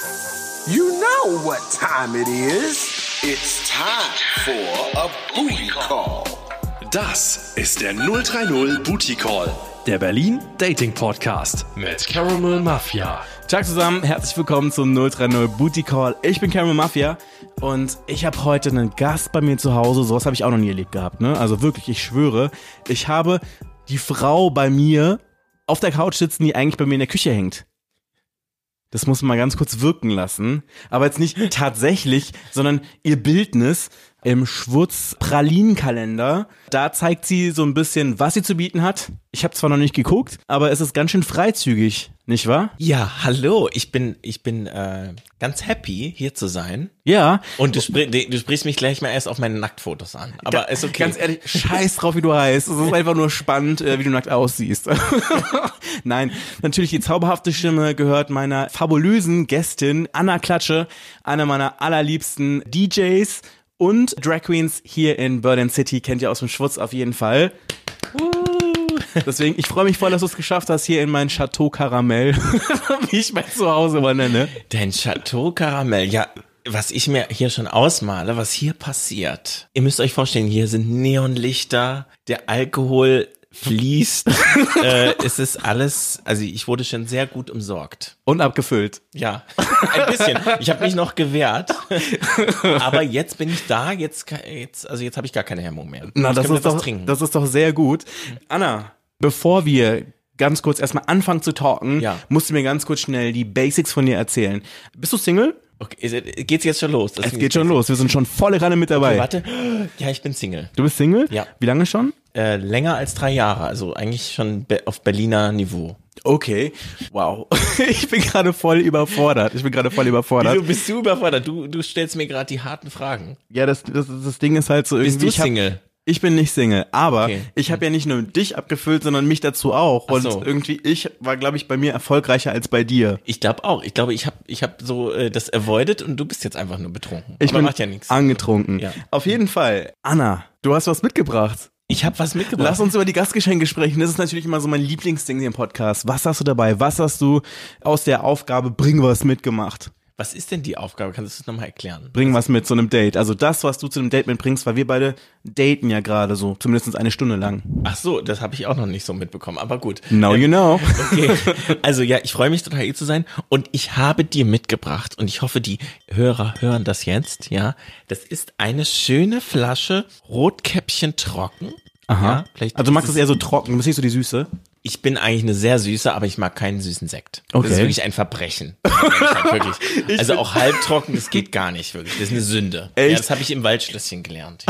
You know what time it is. It's time for a booty call. Das ist der 030 Booty Call, der Berlin Dating Podcast mit Caramel Mafia. Tag zusammen, herzlich willkommen zum 030 Booty Call. Ich bin Caramel Mafia und ich habe heute einen Gast bei mir zu Hause. Sowas habe ich auch noch nie erlebt gehabt, ne? Also wirklich, ich schwöre, ich habe die Frau bei mir auf der Couch sitzen, die eigentlich bei mir in der Küche hängt. Das muss man ganz kurz wirken lassen. Aber jetzt nicht tatsächlich, sondern ihr Bildnis im Schwurz Pralinenkalender. Da zeigt sie so ein bisschen, was sie zu bieten hat. Ich habe zwar noch nicht geguckt, aber es ist ganz schön freizügig, nicht wahr? Ja, hallo, ich bin, ich bin äh, ganz happy, hier zu sein. Ja. Und du, sprich, du sprichst mich gleich mal erst auf meine Nacktfotos an. Aber ist okay. Ganz ehrlich, scheiß drauf, wie du heißt. Es ist einfach nur spannend, äh, wie du nackt aussiehst. Nein, natürlich die zauberhafte Stimme gehört meiner fabulösen Gästin Anna Klatsche, einer meiner allerliebsten DJs und Drag Queens hier in Berlin City. Kennt ihr aus dem Schwutz auf jeden Fall. Deswegen, ich freue mich voll, dass du es geschafft hast, hier in mein Chateau Karamell, wie ich mein Zuhause immer nenne. Dein Chateau Karamell, ja, was ich mir hier schon ausmale, was hier passiert. Ihr müsst euch vorstellen, hier sind Neonlichter, der Alkohol fließt. äh, es ist alles, also ich wurde schon sehr gut umsorgt. Und abgefüllt. Ja, ein bisschen. Ich habe mich noch gewehrt, aber jetzt bin ich da. Jetzt, jetzt also jetzt habe ich gar keine Hemmung mehr. Na, das ist, doch, trinken. das ist doch sehr gut. Anna, bevor wir ganz kurz erstmal anfangen zu talken, Ja. musst du mir ganz kurz schnell die Basics von dir erzählen. Bist du Single? Okay, geht's jetzt schon los? Das Es geht schon los. Wir sind schon volle Ranne mit dabei. Okay, warte. Ja, ich bin Single. Du bist Single? Ja. Wie lange schon? Äh, länger als drei Jahre, also eigentlich schon be auf Berliner Niveau. Okay. Wow. Ich bin gerade voll überfordert. Ich bin gerade voll überfordert. Wieso bist du überfordert? Du, du stellst mir gerade die harten Fragen. Ja, das, das, das Ding ist halt so irgendwie. Bist du Single? Ich bin nicht Single, aber Okay. ich habe ja nicht nur dich abgefüllt, sondern mich dazu auch. Und so. irgendwie, ich war, glaube ich, bei mir erfolgreicher als bei dir. Ich glaube auch. Ich glaube, ich habe ich hab so äh, das avoided und du bist jetzt einfach nur betrunken. Ich Aber bin macht ja nichts. angetrunken. Ja. Auf jeden Fall. Anna, du hast was mitgebracht. Ich habe was mitgebracht. Lass uns über die Gastgeschenke sprechen. Das ist natürlich immer so mein Lieblingsding hier im Podcast. Was hast du dabei? Was hast du aus der Aufgabe Bring was mitgemacht? Was ist denn die Aufgabe? Kannst du das nochmal erklären? Bring was mit zu einem Date. Also das, was du zu einem Date mitbringst, weil wir beide daten ja gerade so, zumindest eine Stunde lang. Ach so, das habe ich auch noch nicht so mitbekommen, aber gut. Now you know. Okay. Also ja, ich freue mich total hier zu sein und ich habe dir mitgebracht und ich hoffe, die Hörer hören das jetzt, ja. Das ist eine schöne Flasche Rotkäppchen trocken. Ja, vielleicht Also du magst es eher so trocken, du bist nicht so die Süße. Ich bin eigentlich eine sehr süße, aber ich mag keinen süßen Sekt. Okay. Das ist wirklich ein Verbrechen. wirklich. Also auch halbtrocken, das geht gar nicht wirklich. Das ist eine Sünde. Echt? Ja, das habe ich im Waldschlösschen gelernt.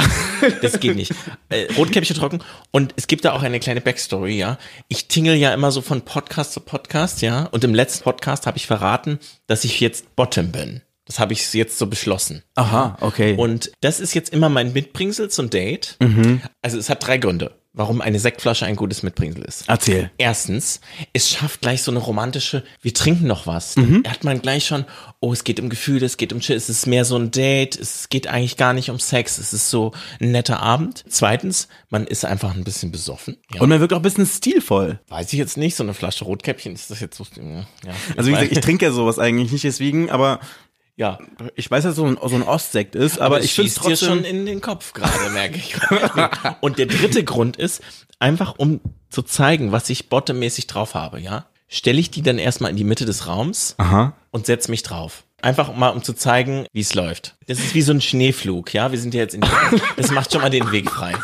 Das geht nicht. Äh, Rotkäppchen trocken. Und es gibt da auch eine kleine Backstory, ja. Ich tingle ja immer so von Podcast zu Podcast, ja. Und im letzten Podcast habe ich verraten, dass ich jetzt Bottom bin. Das habe ich jetzt so beschlossen. Aha, okay. Und das ist jetzt immer mein Mitbringsel zum Date. Mhm. Also es hat drei Gründe, warum eine Sektflasche ein gutes Mitbringsel ist. Erzähl. Erstens, es schafft gleich so eine romantische, wir trinken noch was. Mhm. Hat man gleich schon, oh, es geht um Gefühle, es geht um Chill, es ist mehr so ein Date, es geht eigentlich gar nicht um Sex, es ist so ein netter Abend. Zweitens, man ist einfach ein bisschen besoffen. Ja. Und man wirkt auch ein bisschen stilvoll. weiß ich jetzt nicht, so eine Flasche Rotkäppchen, ist das jetzt so, ja. Also wie gesagt, ich trinke ja sowas eigentlich nicht deswegen, aber ja. ich weiß, dass so ein, so ein Ostsekt ist, aber, es ich finde dir schon in den Kopf gerade, merke ich. Und der dritte Grund ist, einfach um zu zeigen, was ich bottommäßig drauf habe, ja, stelle ich die dann erstmal in die Mitte des Raums Aha. und setze mich drauf. Einfach mal, um zu zeigen, wie es läuft. Das ist wie so ein Schneeflug, ja. Wir sind ja jetzt in die, das macht schon mal den Weg frei.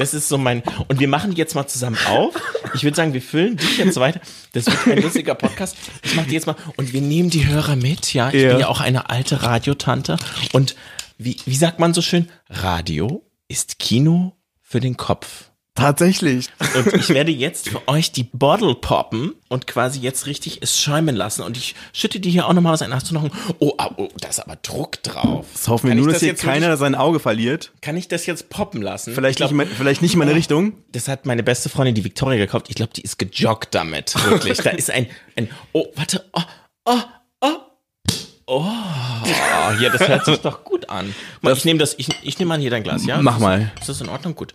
Das ist so mein, und wir machen die jetzt mal zusammen auf. Ich würde sagen, wir füllen dich jetzt weiter. Das wird ein lustiger Podcast. Ich mache die jetzt mal, und wir nehmen die Hörer mit, ja. Ich Ja. bin ja auch eine alte Radiotante. Und wie, wie sagt man so schön? Radio ist Kino für den Kopf. Tatsächlich. Und ich werde jetzt für euch die Bottle poppen und quasi jetzt richtig es schäumen lassen. Und ich schütte die hier auch nochmal aus. Dann hast du noch ein, oh, oh, da ist aber Druck drauf. Das hoffen wir nur, das dass hier keiner wirklich- sein Auge verliert. Kann ich das jetzt poppen lassen? Vielleicht, ich glaub, nicht, in- vielleicht nicht in meine Richtung. das hat meine beste Freundin, die Victoria, gekauft. Ich glaube, die ist gejoggt damit. Wirklich. da ist ein, ein, oh, warte, oh, oh, oh. Oh, ja, das hört sich doch gut an. Mal, ich nehme das, ich, ich nehme mal hier dein Glas, ja? Mach Ist mal. Ist das in Ordnung? Gut.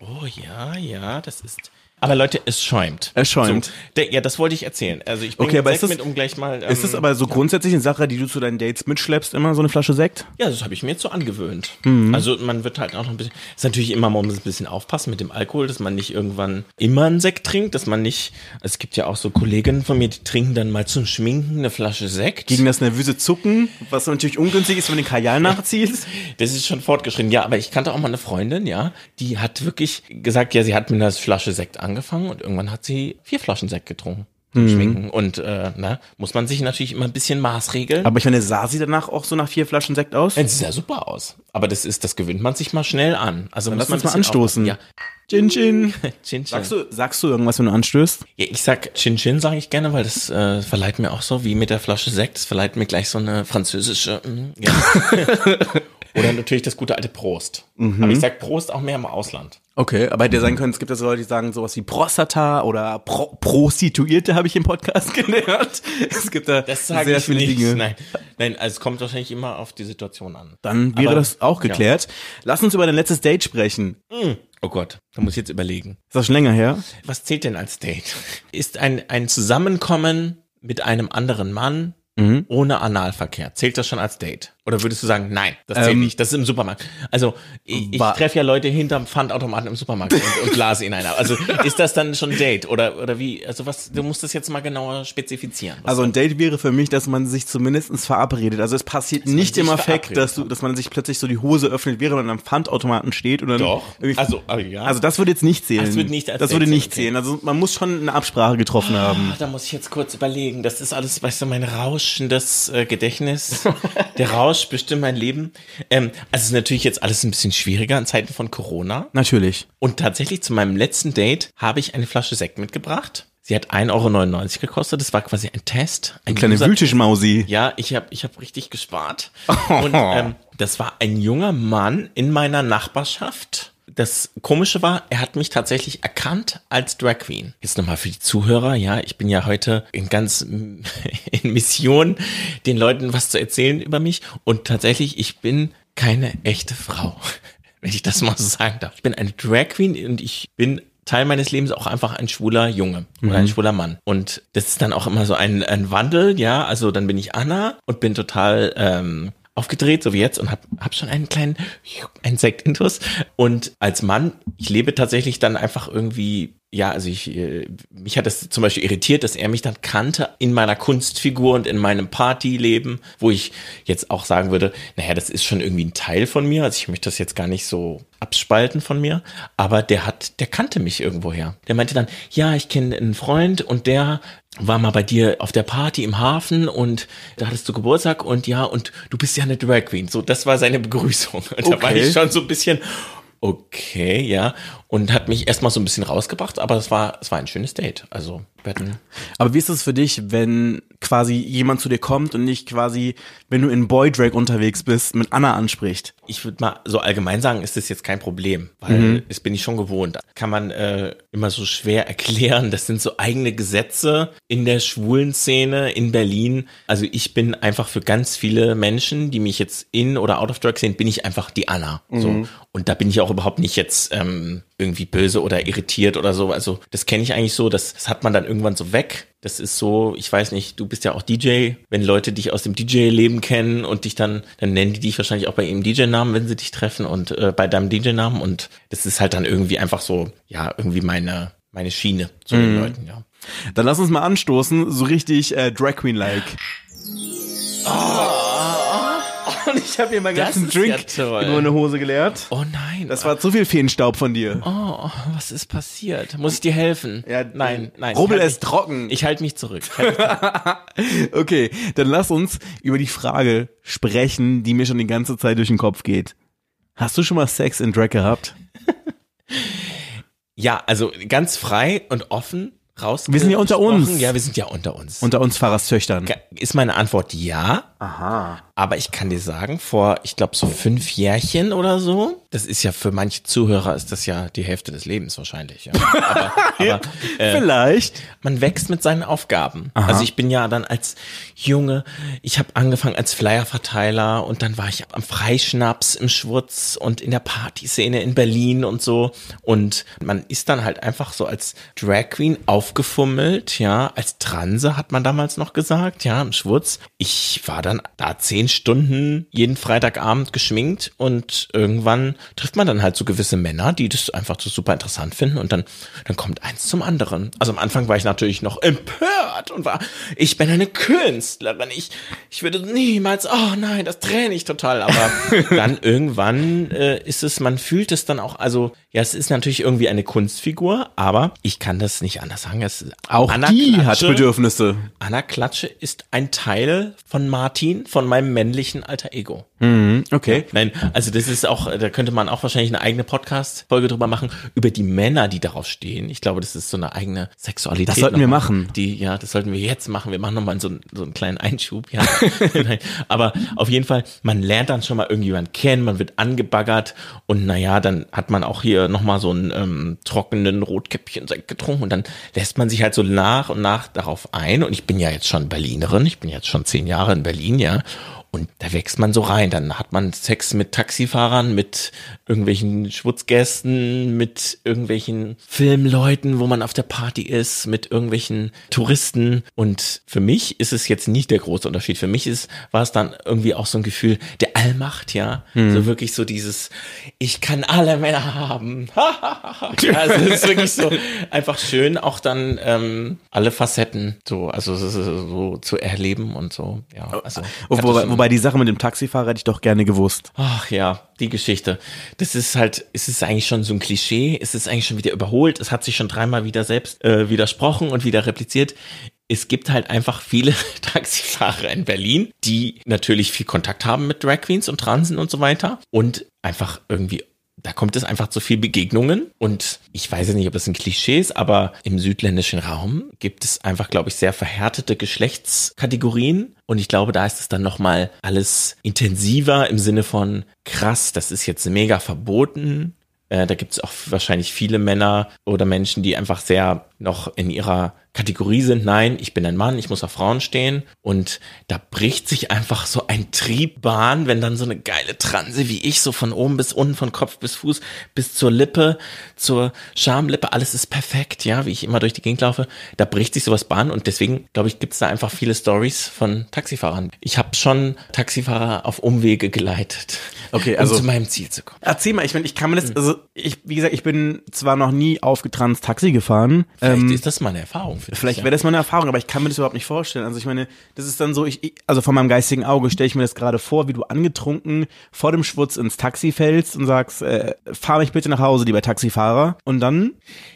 Oh, ja, ja, das ist, Aber Leute, es schäumt. Es schäumt. So, der, ja, das wollte ich erzählen. Also ich bringe Okay, Sekt das- mit, um gleich mal. Ähm, Ist das aber so grundsätzlich eine Sache, die du zu deinen Dates mitschleppst, immer so eine Flasche Sekt? Ja, das habe ich mir jetzt so angewöhnt. Mhm. Also man wird halt auch noch ein bisschen. Ist natürlich immer, man muss ein bisschen aufpassen mit dem Alkohol, dass man nicht irgendwann immer einen Sekt trinkt, dass man nicht. Es gibt ja auch so Kolleginnen von mir, die trinken dann mal zum Schminken eine Flasche Sekt. Gegen das nervöse Zucken, was natürlich ungünstig ist, wenn du den Kajal nachziehst. Das ist schon fortgeschritten. Ja, aber ich kannte auch mal eine Freundin, ja, die hat wirklich gesagt, ja, sie hat mit einer Flasche Sekt angefangen und irgendwann hat sie vier Flaschen Sekt getrunken. Mhm. Schminken. Und äh, na, muss man sich natürlich immer ein bisschen maßregeln. Aber ich meine, sah sie danach auch so nach vier Flaschen Sekt aus? Ja, sieht ja super aus. Aber das ist, das gewöhnt man sich mal schnell an. Also muss lass man uns mal anstoßen. aufpassen. Chin Chin. Ja, Chin Chin. Sagst du, sagst du irgendwas, wenn du anstößt? Ja, ich sag Chin Chin sage ich gerne, weil das äh, verleiht mir auch so wie mit der Flasche Sekt. Das verleiht mir gleich so eine französische. Mm, ja. Oder natürlich das gute alte Prost. Mhm. Aber ich sag Prost auch mehr im Ausland. Okay, aber hätte ja sein können, es gibt ja so Leute, die sagen sowas wie Prostata oder Pro Prostituierte, habe ich im Podcast gelernt. Es gibt da Das sage sehr ich viele nicht. Dinge. Nein, nein, also es kommt wahrscheinlich immer auf die Situation an. Dann wäre Aber- das auch geklärt. Lass uns über dein letztes Date sprechen. Oh Gott, da muss ich jetzt überlegen. Ist das schon länger her? Was zählt denn als Date? Ist ein, ein Zusammenkommen mit einem anderen Mann Mhm. ohne Analverkehr, zählt das schon als Date? Oder würdest du sagen, nein, das zählt Ähm, nicht, das ist im Supermarkt. Also ich, ich treffe ja Leute hinterm Pfandautomaten im Supermarkt und, und blase ihn einer. Also ist das dann schon Date? Oder, oder wie? Also was, du musst das jetzt mal genauer spezifizieren. Also ein Date wäre für mich, dass man sich zumindestens verabredet. Also es passiert nicht sich im Affekt, dass du, dass man sich plötzlich so die Hose öffnet, während man am Pfandautomaten steht und dann Doch. Also, ah, ja. also das würde jetzt nicht zählen. Das würde nicht als das würde nicht zählen, zählen. Also man muss schon eine Absprache getroffen haben. Ah, Da muss ich jetzt kurz überlegen. Das ist alles, weißt du, mein rauschendes äh, Gedächtnis. Der Rausch bestimmt mein Leben. Ähm, also es ist natürlich jetzt alles ein bisschen schwieriger in Zeiten von Corona. Natürlich. Und tatsächlich zu meinem letzten Date habe ich eine Flasche Sekt mitgebracht. Sie hat 1,99 Euro gekostet. Das war quasi ein Test. Ein Kleine User- Wühltischmausi. Ja, ich habe ich hab richtig gespart. Und ähm, das war ein junger Mann in meiner Nachbarschaft. Das Komische war, er hat mich tatsächlich erkannt als Drag Queen. Jetzt nochmal für die Zuhörer, ja, ich bin ja heute in ganz in Mission, den Leuten was zu erzählen über mich. Und tatsächlich, ich bin keine echte Frau, wenn ich das mal so sagen darf. Ich bin eine Drag Queen und ich bin Teil meines Lebens auch einfach ein schwuler Junge oder ein schwuler Mann. Und das ist dann auch immer so ein, ein Wandel, ja. Also dann bin ich Anna und bin total ähm, aufgedreht, so wie jetzt, und hab, hab schon einen kleinen, einen Sektintus. Und als Mann, ich lebe tatsächlich dann einfach irgendwie, ja, also ich, äh, mich hat das zum Beispiel irritiert, dass er mich dann kannte in meiner Kunstfigur und in meinem Partyleben, wo ich jetzt auch sagen würde, naja, das ist schon irgendwie ein Teil von mir, also ich möchte das jetzt gar nicht so abspalten von mir, aber der hat, der kannte mich irgendwoher. Der meinte dann, ja, ich kenne einen Freund und der war mal bei dir auf der Party im Hafen und da hattest du Geburtstag und ja, und du bist ja eine Drag Queen. So, das war seine Begrüßung. Und da war Okay. ich schon so ein bisschen, okay, ja, und hat mich erstmal so ein bisschen rausgebracht, aber es war, es war ein schönes Date. Also, wir hatten, Aber wie ist es für dich, wenn quasi jemand zu dir kommt und nicht quasi, wenn du in Boy Drag unterwegs bist, mit Anna anspricht? ich würde mal so allgemein sagen, ist das jetzt kein Problem, weil Mhm. das bin ich schon gewohnt. Kann man äh, immer so schwer erklären. Das sind so eigene Gesetze in der schwulen Szene in Berlin. Also ich bin einfach für ganz viele Menschen, die mich jetzt in oder out of drag sehen, bin ich einfach die Anna. So. Mhm. Und da bin ich auch überhaupt nicht jetzt ähm, irgendwie böse oder irritiert oder so. Also das kenne ich eigentlich so, das, das hat man dann irgendwann so weg. Das ist so, ich weiß nicht, du bist ja auch DJ. Wenn Leute dich aus dem DJ-Leben kennen und dich dann, dann nennen die dich wahrscheinlich auch bei ihrem DJ-Namen, wenn sie dich treffen und äh, bei deinem DJ-Namen. Und das ist halt dann irgendwie einfach so, ja, irgendwie meine, meine Schiene zu Mhm. den Leuten, ja. Dann lass uns mal anstoßen, so richtig äh, Drag Queen-like. Und ich habe hier meinen Das ganzen Drink ja in meine Hose geleert. Oh nein. Das war zu viel Feenstaub von dir. oh, was ist passiert? Muss ich dir helfen? Ja, nein, nein. Rubbel halt ist trocken. Ich halte mich zurück. Halt mich. Okay, dann lass uns über die Frage sprechen, die mir schon die ganze Zeit durch den Kopf geht. Hast du schon mal Sex in Drag gehabt? ja, also ganz frei und offen raus. Wir sind ja unter uns. Ja, wir sind ja unter uns. Unter uns Pfarrerstöchtern. ist meine Antwort ja. Aha. Aber ich kann dir sagen, vor, ich glaube, so fünf Jährchen oder so, das ist ja für manche Zuhörer, ist das ja die Hälfte des Lebens wahrscheinlich. Ja. Aber, aber äh, Vielleicht. man wächst mit seinen Aufgaben. Also ich bin ja dann als Junge, ich habe angefangen als Flyerverteiler und dann war ich am Freischnaps im Schwurz und in der Partyszene in Berlin und so. Und man ist dann halt einfach so als Drag Queen aufgefummelt, ja, als Transe hat man damals noch gesagt, ja, im Schwurz. Ich war dann da zehn Stunden jeden Freitagabend geschminkt und irgendwann trifft man dann halt so gewisse Männer, die das einfach so super interessant finden und dann, dann kommt eins zum anderen. Also am Anfang war ich natürlich noch empört und war, ich bin eine Künstlerin, ich, ich würde niemals, oh nein, das träne ich total, aber dann irgendwann äh, ist es, man fühlt es dann auch, also ja, es ist natürlich irgendwie eine Kunstfigur, aber ich kann das nicht anders sagen. Es, Auch Anna die hat Klatsche- Bedürfnisse. Anna Klatsche ist ein Teil von Martin, von meinem männlichen alter Ego. Mhm, okay. Nein, also das ist auch, da könnte man auch wahrscheinlich eine eigene Podcast-Folge drüber machen, über die Männer, die darauf stehen. Ich glaube, das ist so eine eigene Sexualität. Das sollten wir nochmal. machen. Die, ja, das sollten wir jetzt machen. Wir machen nochmal so, einen- so einen kleinen Einschub, ja. Nein, aber auf jeden Fall, man lernt dann schon mal irgendjemanden kennen, man wird angebaggert und naja, dann hat man auch hier nochmal so einen ähm, trockenen Rotkäppchen-Sekt getrunken und dann lässt man sich halt so nach und nach darauf ein und ich bin ja jetzt schon Berlinerin, ich bin jetzt schon zehn Jahre in Berlin, ja. Und da wächst man so rein. Dann hat man Sex mit Taxifahrern, mit irgendwelchen Schwutzgästen, mit irgendwelchen Filmleuten, wo man auf der Party ist, mit irgendwelchen Touristen. Und für mich ist es jetzt nicht der große Unterschied. Für mich ist, war es dann irgendwie auch so ein Gefühl der Allmacht, ja. So wirklich so dieses, ich kann alle Männer haben. ja, also es ist wirklich so einfach schön, auch dann ähm, alle Facetten so, also so, so zu erleben und so. Ja, also wobei, wobei die Sache mit dem Taxifahrer hätte ich doch gerne gewusst. Ach ja, die Geschichte. Das ist halt, es ist eigentlich schon so ein Klischee, es ist eigentlich schon wieder überholt, es hat sich schon dreimal wieder selbst äh, widersprochen und wieder repliziert. Es gibt halt einfach viele Taxifahrer in Berlin, die natürlich viel Kontakt haben mit Drag Queens und Transen und so weiter und einfach irgendwie da kommt es einfach zu viel Begegnungen und ich weiß ja nicht, ob das ein Klischee ist, aber im südländischen Raum gibt es einfach, glaube ich, sehr verhärtete Geschlechtskategorien und ich glaube, da ist es dann nochmal alles intensiver im Sinne von krass, das ist jetzt mega verboten. Äh, da gibt es auch wahrscheinlich viele Männer oder Menschen, die einfach sehr noch in ihrer Kategorie sind. Nein, ich bin ein Mann, ich muss auf Frauen stehen. Und da bricht sich einfach so ein Trieb Bahn, wenn dann so eine geile Transe wie ich, so von oben bis unten, von Kopf bis Fuß, bis zur Lippe, zur Schamlippe, alles ist perfekt, ja, wie ich immer durch die Gegend laufe. Da bricht sich sowas Bahn und deswegen, glaube ich, gibt es da einfach viele Stories von Taxifahrern. Ich habe schon Taxifahrer auf Umwege geleitet, Okay, also- um zu meinem Ziel zu kommen. Erzähl mal, ich meine, ich kann mir das, also ich, wie gesagt, ich bin zwar noch nie aufgetranst Taxi gefahren. Vielleicht ähm, ist das mal eine Erfahrung für dich. Vielleicht ja. wäre das mal eine Erfahrung, aber ich kann mir das überhaupt nicht vorstellen. Also ich meine, das ist dann so, ich, also von meinem geistigen Auge stelle ich mir das gerade vor, wie du angetrunken vor dem Schwutz ins Taxi fällst und sagst, äh, fahr mich bitte nach Hause, lieber Taxifahrer. Und dann,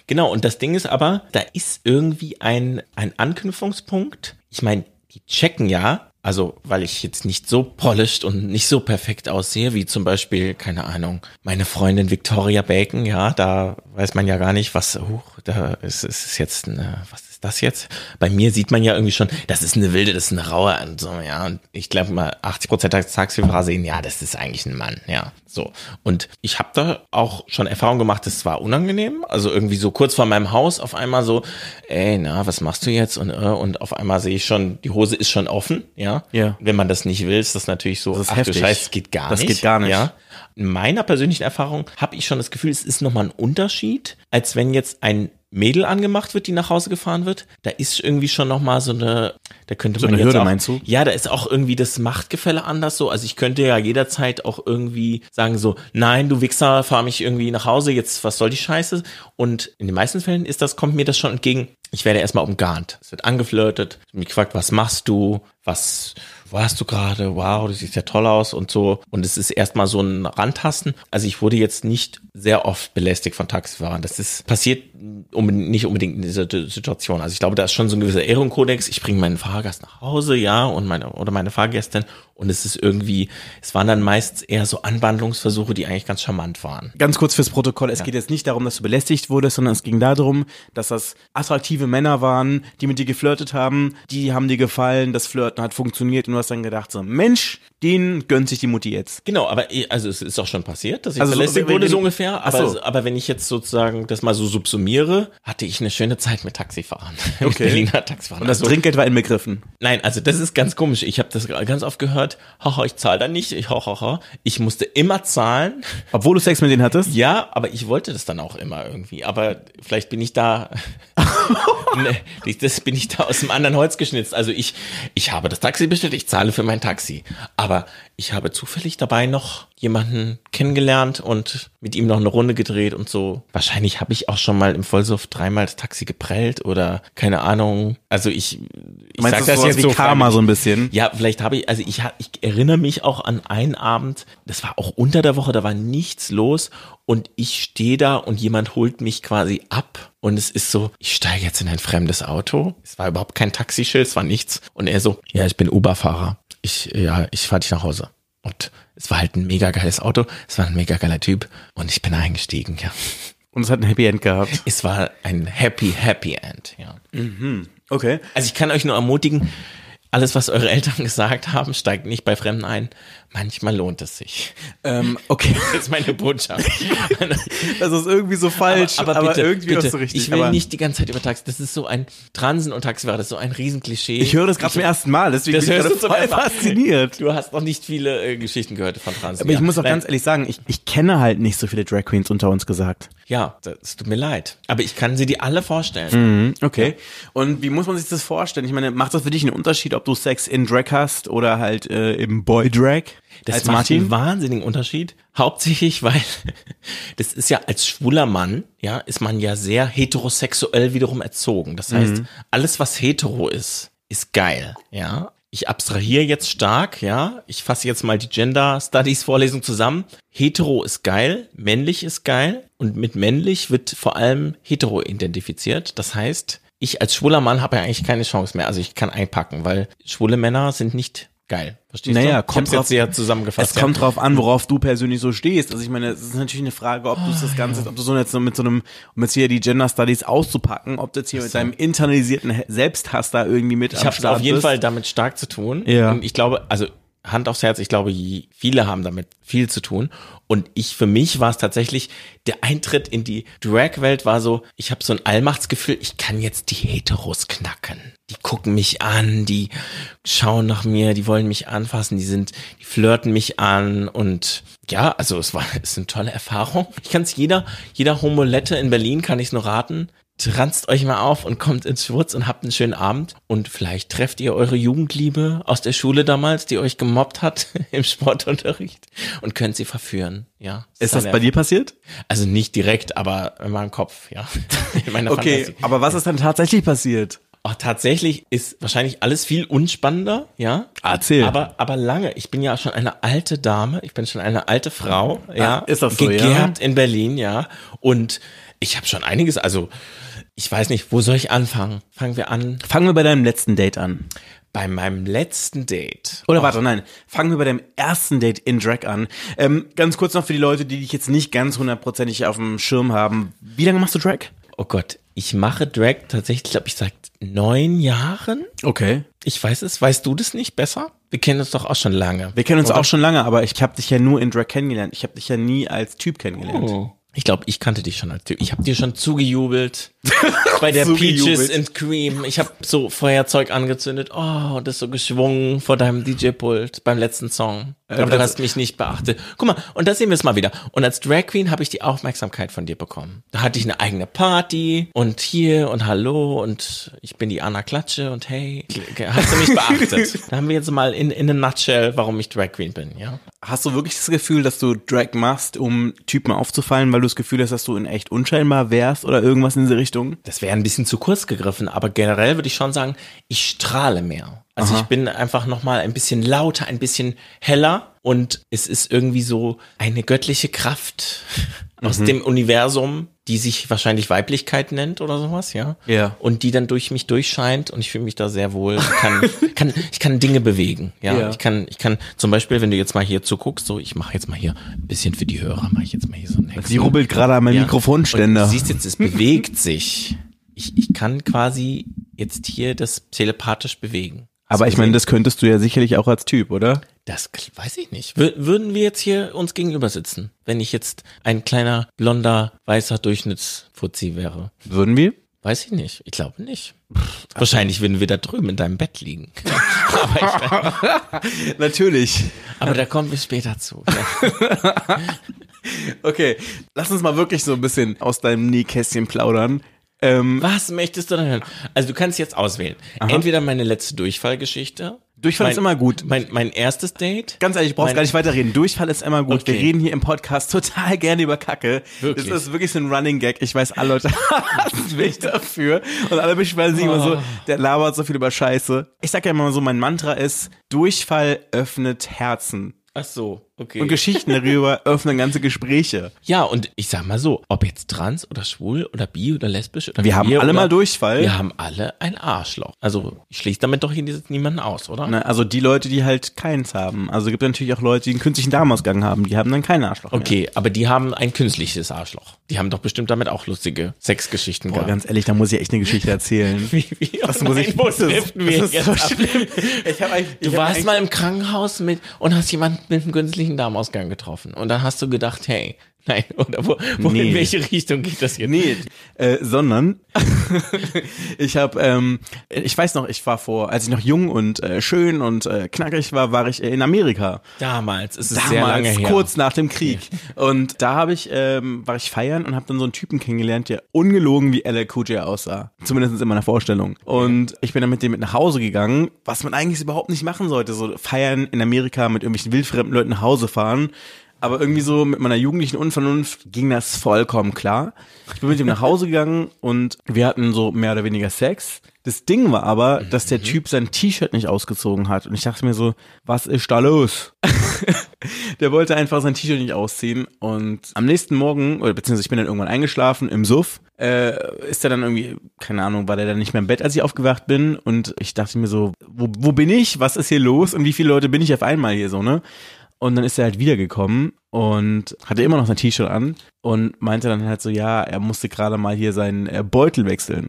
Genau, und das Ding ist aber, da ist irgendwie ein, ein Anknüpfungspunkt. Ich meine, die checken ja, also weil ich jetzt nicht so polished und nicht so perfekt aussehe, wie zum Beispiel, keine Ahnung, meine Freundin Victoria Bacon, ja, da weiß man ja gar nicht, was, huch, da ist ist es jetzt, eine, was das jetzt? Bei mir sieht man ja irgendwie schon, das ist eine wilde, das ist eine raue und so, ja, und ich glaube mal 80 Prozent der Taxifahrer sehen, ja, das ist eigentlich ein Mann, ja, so. Und ich habe da auch schon Erfahrung gemacht, das war unangenehm, also irgendwie so kurz vor meinem Haus auf einmal so, ey, na, was machst du jetzt? Und, äh, und auf einmal sehe ich schon, die Hose ist schon offen, ja. Ja. Wenn man das nicht will, ist das natürlich so, Das ist ach heftig. du Scheiße, das geht gar Das nicht. geht gar nicht. Ja. In meiner persönlichen Erfahrung habe ich schon das Gefühl, es ist nochmal ein Unterschied, als wenn jetzt ein Mädel angemacht wird, die nach Hause gefahren wird. Da ist irgendwie schon nochmal so eine, da könnte So man eine jetzt Hürde, auch, meinst du? Ja, da ist auch irgendwie das Machtgefälle anders so. Also ich könnte ja jederzeit auch irgendwie sagen so, nein, du Wichser, fahr mich irgendwie nach Hause, jetzt, was soll die Scheiße? Und in den meisten Fällen ist das, kommt mir das schon entgegen. Ich werde erstmal umgarnt. Es wird angeflirtet, mich gefragt, was machst du? Was, wo hast du gerade? Wow, du siehst ja toll aus und so. Und es ist erstmal so ein Randtasten. Also ich wurde jetzt nicht sehr oft belästigt von Taxifahrern. Das ist passiert nicht unbedingt in dieser Situation. Also ich glaube, da ist schon so ein gewisser Ehrenkodex. Ich bringe meinen Fahrgast nach Hause, ja, und meine oder meine Fahrgästin Und es ist irgendwie, es waren dann meist eher so Anwandlungsversuche, die eigentlich ganz charmant waren. Ganz kurz fürs Protokoll, es geht jetzt nicht darum, dass du belästigt wurdest, sondern es ging darum, dass das attraktive Männer waren, die mit dir geflirtet haben, die haben dir gefallen, das Flirten hat funktioniert und du hast dann gedacht so, Mensch, den gönnt sich die Mutti jetzt. Genau, aber eh- also es ist auch schon passiert, dass ich Also so, belästigt wenn- wurde, so ungefähr. Aber, so. aber wenn ich jetzt sozusagen das mal so subsumiere, hatte ich eine schöne Zeit mit Taxifahren. Mit Okay. Berliner Taxifahren. Und das Also- Trinkgeld war inbegriffen. Nein, also das ist ganz komisch. Ich habe das ganz oft gehört. Haha, ich zahle da nicht. Ich, haha, ich musste immer zahlen. Obwohl du Sex mit denen hattest? Ja, aber ich wollte das dann auch immer irgendwie. Aber vielleicht bin ich da, ne, das bin ich da aus dem anderen Holz geschnitzt. Also ich, ich habe das Taxi bestellt, ich zahle für mein Taxi. Aber ich habe zufällig dabei noch jemanden kennengelernt und mit ihm noch eine Runde gedreht und so. Wahrscheinlich habe ich auch schon mal im Vollsuff dreimal das Taxi geprellt oder keine Ahnung. Also ich, ich Meinst sag du sowas wie Karma freiwillig. so ein bisschen? Ja, vielleicht habe ich, also ich, ich erinnere mich auch an einen Abend, das war auch unter der Woche, da war nichts los und ich stehe da und jemand holt mich quasi ab und es ist so, ich steige jetzt in ein fremdes Auto. Es war überhaupt kein Taxischild, es war nichts und er so, ja, ich bin Uber-Fahrer. Ich, ja, ich fahre dich nach Hause. Und es war halt ein mega geiles Auto, es war ein mega geiler Typ und ich bin eingestiegen, ja. Und es hat ein Happy End gehabt. Es war ein happy, happy End, ja. Okay. Also ich kann euch nur ermutigen, alles, was eure Eltern gesagt haben, steigt nicht bei Fremden ein. Manchmal lohnt es sich. Ähm, okay. Das ist meine Botschaft. Das ist irgendwie so falsch, aber, aber, bitte, irgendwie bitte, ist so richtig. ich will aber nicht die ganze Zeit über Taxi. Das ist so ein Transen und Taxifahrer, das ist so ein Riesenklischee. ich höre das gerade zum ersten Mal, deswegen Das bin ich gerade voll fasziniert. Du hast noch nicht viele äh, Geschichten gehört von Transen. Aber ich ja. muss auch Nein, ganz ehrlich sagen, ich, ich kenne halt nicht so viele Drag Queens unter uns gesagt. Ja, das tut mir leid. Aber ich kann sie dir alle vorstellen. Mhm, okay. Und wie muss man sich das vorstellen? Ich meine, macht das für dich einen Unterschied, ob du Sex in Drag hast oder halt äh, im Boy Drag? Das als macht Martin? einen wahnsinnigen Unterschied. Hauptsächlich, weil das ist ja als schwuler Mann, ja, ist man ja sehr heterosexuell wiederum erzogen. Das heißt, alles, was hetero ist, ist geil, ja. Ich abstrahiere jetzt stark, ja. Ich fasse jetzt mal die Gender Studies Vorlesung zusammen. Hetero ist geil, männlich ist geil und mit männlich wird vor allem hetero identifiziert. Das heißt, ich als schwuler Mann habe ja eigentlich keine Chance mehr. Also ich kann einpacken, weil schwule Männer sind nicht geil. Verstehst Naja, du? kommt ich drauf- jetzt sehr zusammengefasst. Es kommt drauf an, worauf du persönlich so stehst. Also ich meine, es ist natürlich eine Frage, ob du Oh, das Ganze, ob du so jetzt mit so einem, um jetzt hier die Gender Studies auszupacken, ob du jetzt hier mit deinem internalisierten Selbsthass da irgendwie mit Ich habe auf jeden bist. Fall damit stark zu tun. Ja. Und ich glaube, also Hand aufs Herz, ich glaube, viele haben damit viel zu tun. Und ich, für mich war es tatsächlich, der Eintritt in die Drag-Welt war so, ich habe so ein Allmachtsgefühl, ich kann jetzt die Heteros knacken. Die gucken mich an, die schauen nach mir, die wollen mich anfassen, die sind, die flirten mich an und ja, also es war, es ist eine tolle Erfahrung. Ich kann es jeder, jeder Homolette in Berlin kann ich es nur raten. Transt euch mal auf und kommt ins Schwurz und habt einen schönen Abend. Und vielleicht trefft ihr eure Jugendliebe aus der Schule damals, die euch gemobbt hat im Sportunterricht und könnt sie verführen. Ja. Ist das bei dir passiert? Also nicht direkt, aber in meinem Kopf, ja. Okay, Fantasie. aber was ist dann tatsächlich passiert? Oh, tatsächlich ist wahrscheinlich alles viel unspannender, ja. Erzähl. Aber, aber lange. Ich bin ja schon eine alte Dame. Ich bin schon eine alte Frau, ja. Ah, ist das so, Gegerbt in Berlin, ja. Und ich habe schon einiges, also ich weiß nicht, wo soll ich anfangen? Fangen wir an Fangen wir bei deinem letzten Date an. bei meinem letzten Date. Oder warte, nein, fangen wir bei deinem ersten Date in Drag an. Ähm, ganz kurz noch für die Leute, die dich jetzt nicht ganz hundertprozentig auf dem Schirm haben. Wie lange machst du Drag? Oh Gott, ich mache Drag tatsächlich, glaube ich, seit neun Jahren. Okay. Ich weiß es. Weißt du das nicht besser? Wir kennen uns doch auch schon lange. Wir kennen uns Oder? auch schon lange, aber ich habe dich ja nur in Drag kennengelernt. Ich habe dich ja nie als Typ kennengelernt. Oh. Ich glaube, ich kannte dich schon als Typ. Ich habe dir schon zugejubelt. Bei der Zugejubelt. Peaches and Cream. Ich habe so Feuerzeug angezündet. Oh, das so geschwungen vor deinem DJ-Pult beim letzten Song. Aber du hast mich nicht beachtet. Guck mal, und da sehen wir es mal wieder. Und als Drag Queen habe ich die Aufmerksamkeit von dir bekommen. Da hatte ich eine eigene Party und hier und hallo und ich bin die Anna Klatsche und hey, hast du mich beachtet? da haben wir jetzt mal in, in a nutshell, warum ich Drag Queen bin, ja? Hast du wirklich das Gefühl, dass du Drag machst, um Typen aufzufallen, weil du das Gefühl hast, dass du in echt unscheinbar wärst oder irgendwas in diese Richtung? Das wäre ein bisschen zu kurz gegriffen, aber generell würde ich schon sagen, ich strahle mehr. Also ich bin einfach nochmal ein bisschen lauter, ein bisschen heller und es ist irgendwie so eine göttliche Kraft aus dem Universum, die sich wahrscheinlich Weiblichkeit nennt oder sowas, ja. Ja. Und die dann durch mich durchscheint und ich fühle mich da sehr wohl. Ich kann, kann, ich kann Dinge bewegen, ja? Ja. Ich kann, ich kann zum Beispiel, wenn du jetzt mal hier zuguckst, so, ich mache jetzt mal hier ein bisschen für die Hörer, mache ich jetzt mal hier so einen Hexen. Sie rubbelt gerade an meinem Ja. Mikrofonständer. Und du siehst jetzt, es bewegt sich. Ich, ich kann quasi jetzt hier das telepathisch bewegen. Aber ich meine, das könntest du ja sicherlich auch als Typ, oder? Das weiß ich nicht. Wür würden wir jetzt hier uns gegenüber sitzen, wenn ich jetzt ein kleiner, blonder, weißer Durchschnittsfuzzi wäre? Würden wir? Weiß ich nicht. Ich glaube nicht. Wahrscheinlich würden wir da drüben in deinem Bett liegen. aber, ich, Natürlich. aber da kommen wir später zu. Okay, lass uns mal wirklich so ein bisschen aus deinem Nähkästchen plaudern. Ähm, Was möchtest du denn hören? Also du kannst jetzt auswählen. Entweder meine letzte Durchfallgeschichte. Durchfall mein, ist immer gut. Mein, mein erstes Date. Ganz ehrlich, ich brauch's Mein- gar nicht weiterreden. Durchfall ist immer gut. Wir Okay. reden hier im Podcast total gerne über Kacke. Wirklich? Das ist wirklich so ein Running Gag. Ich weiß, alle Leute hassen mich dafür. Und alle beschweren sich immer so, Oh. der labert so viel über Scheiße. Ich sag ja immer so, mein Mantra ist, Durchfall öffnet Herzen. Ach so, okay. Und Geschichten darüber öffnen ganze Gespräche. ja, und ich sag mal so, ob jetzt trans oder schwul oder bi oder lesbisch oder Wir haben alle oder, mal Durchfall. Wir haben alle ein Arschloch. Also ich schließe damit doch niemanden aus, oder? Na, also die Leute, die halt keins haben. Also gibt natürlich auch Leute, die einen künstlichen Darmausgang haben. Die haben dann keinen Arschloch mehr. Okay, aber die haben ein künstliches Arschloch. Die haben doch bestimmt damit auch lustige Sexgeschichten Boah, gehabt. ganz ehrlich, da muss ich echt eine Geschichte erzählen. Wie, wie, Das muss ich, wo das ist, das ist so schlimm. Ich hab Du warst mal im Krankenhaus mit und hast jemanden mit einem künstlichen Darmausgang getroffen. Und dann hast du gedacht, hey, nein, oder wo, wo Nee. in welche Richtung geht das jetzt? Nee, äh, sondern ich habe, ähm, ich weiß noch, ich war vor, als ich noch jung und äh, schön und äh, knackig war, war ich in Amerika. Damals, es ist Damals, sehr lange her. kurz nach dem Krieg. Und da habe ich, ähm, war ich feiern und habe dann so einen Typen kennengelernt, der ungelogen wie LL Cool aussah. Zumindest in meiner Vorstellung. Und ich bin dann mit dem mit nach Hause gegangen, was man eigentlich überhaupt nicht machen sollte. So feiern in Amerika mit irgendwelchen wildfremden Leuten nach Hause fahren. Aber irgendwie so mit meiner jugendlichen Unvernunft ging das vollkommen klar. Ich bin mit ihm nach Hause gegangen und wir hatten so mehr oder weniger Sex. Das Ding war aber, dass der Typ sein T-Shirt nicht ausgezogen hat. Und ich dachte mir so, was ist da los? der wollte einfach sein T-Shirt nicht ausziehen. Und am nächsten Morgen, oder beziehungsweise ich bin dann irgendwann eingeschlafen im Suff, äh, ist er dann irgendwie, keine Ahnung, war der dann nicht mehr im Bett, als ich aufgewacht bin. Und ich dachte mir so, wo, wo bin ich? Was ist hier los? Und wie viele Leute bin ich auf einmal hier so, ne? Und dann ist er halt wiedergekommen und hatte immer noch sein T-Shirt an und meinte dann halt so, ja, er musste gerade mal hier seinen äh, Beutel wechseln.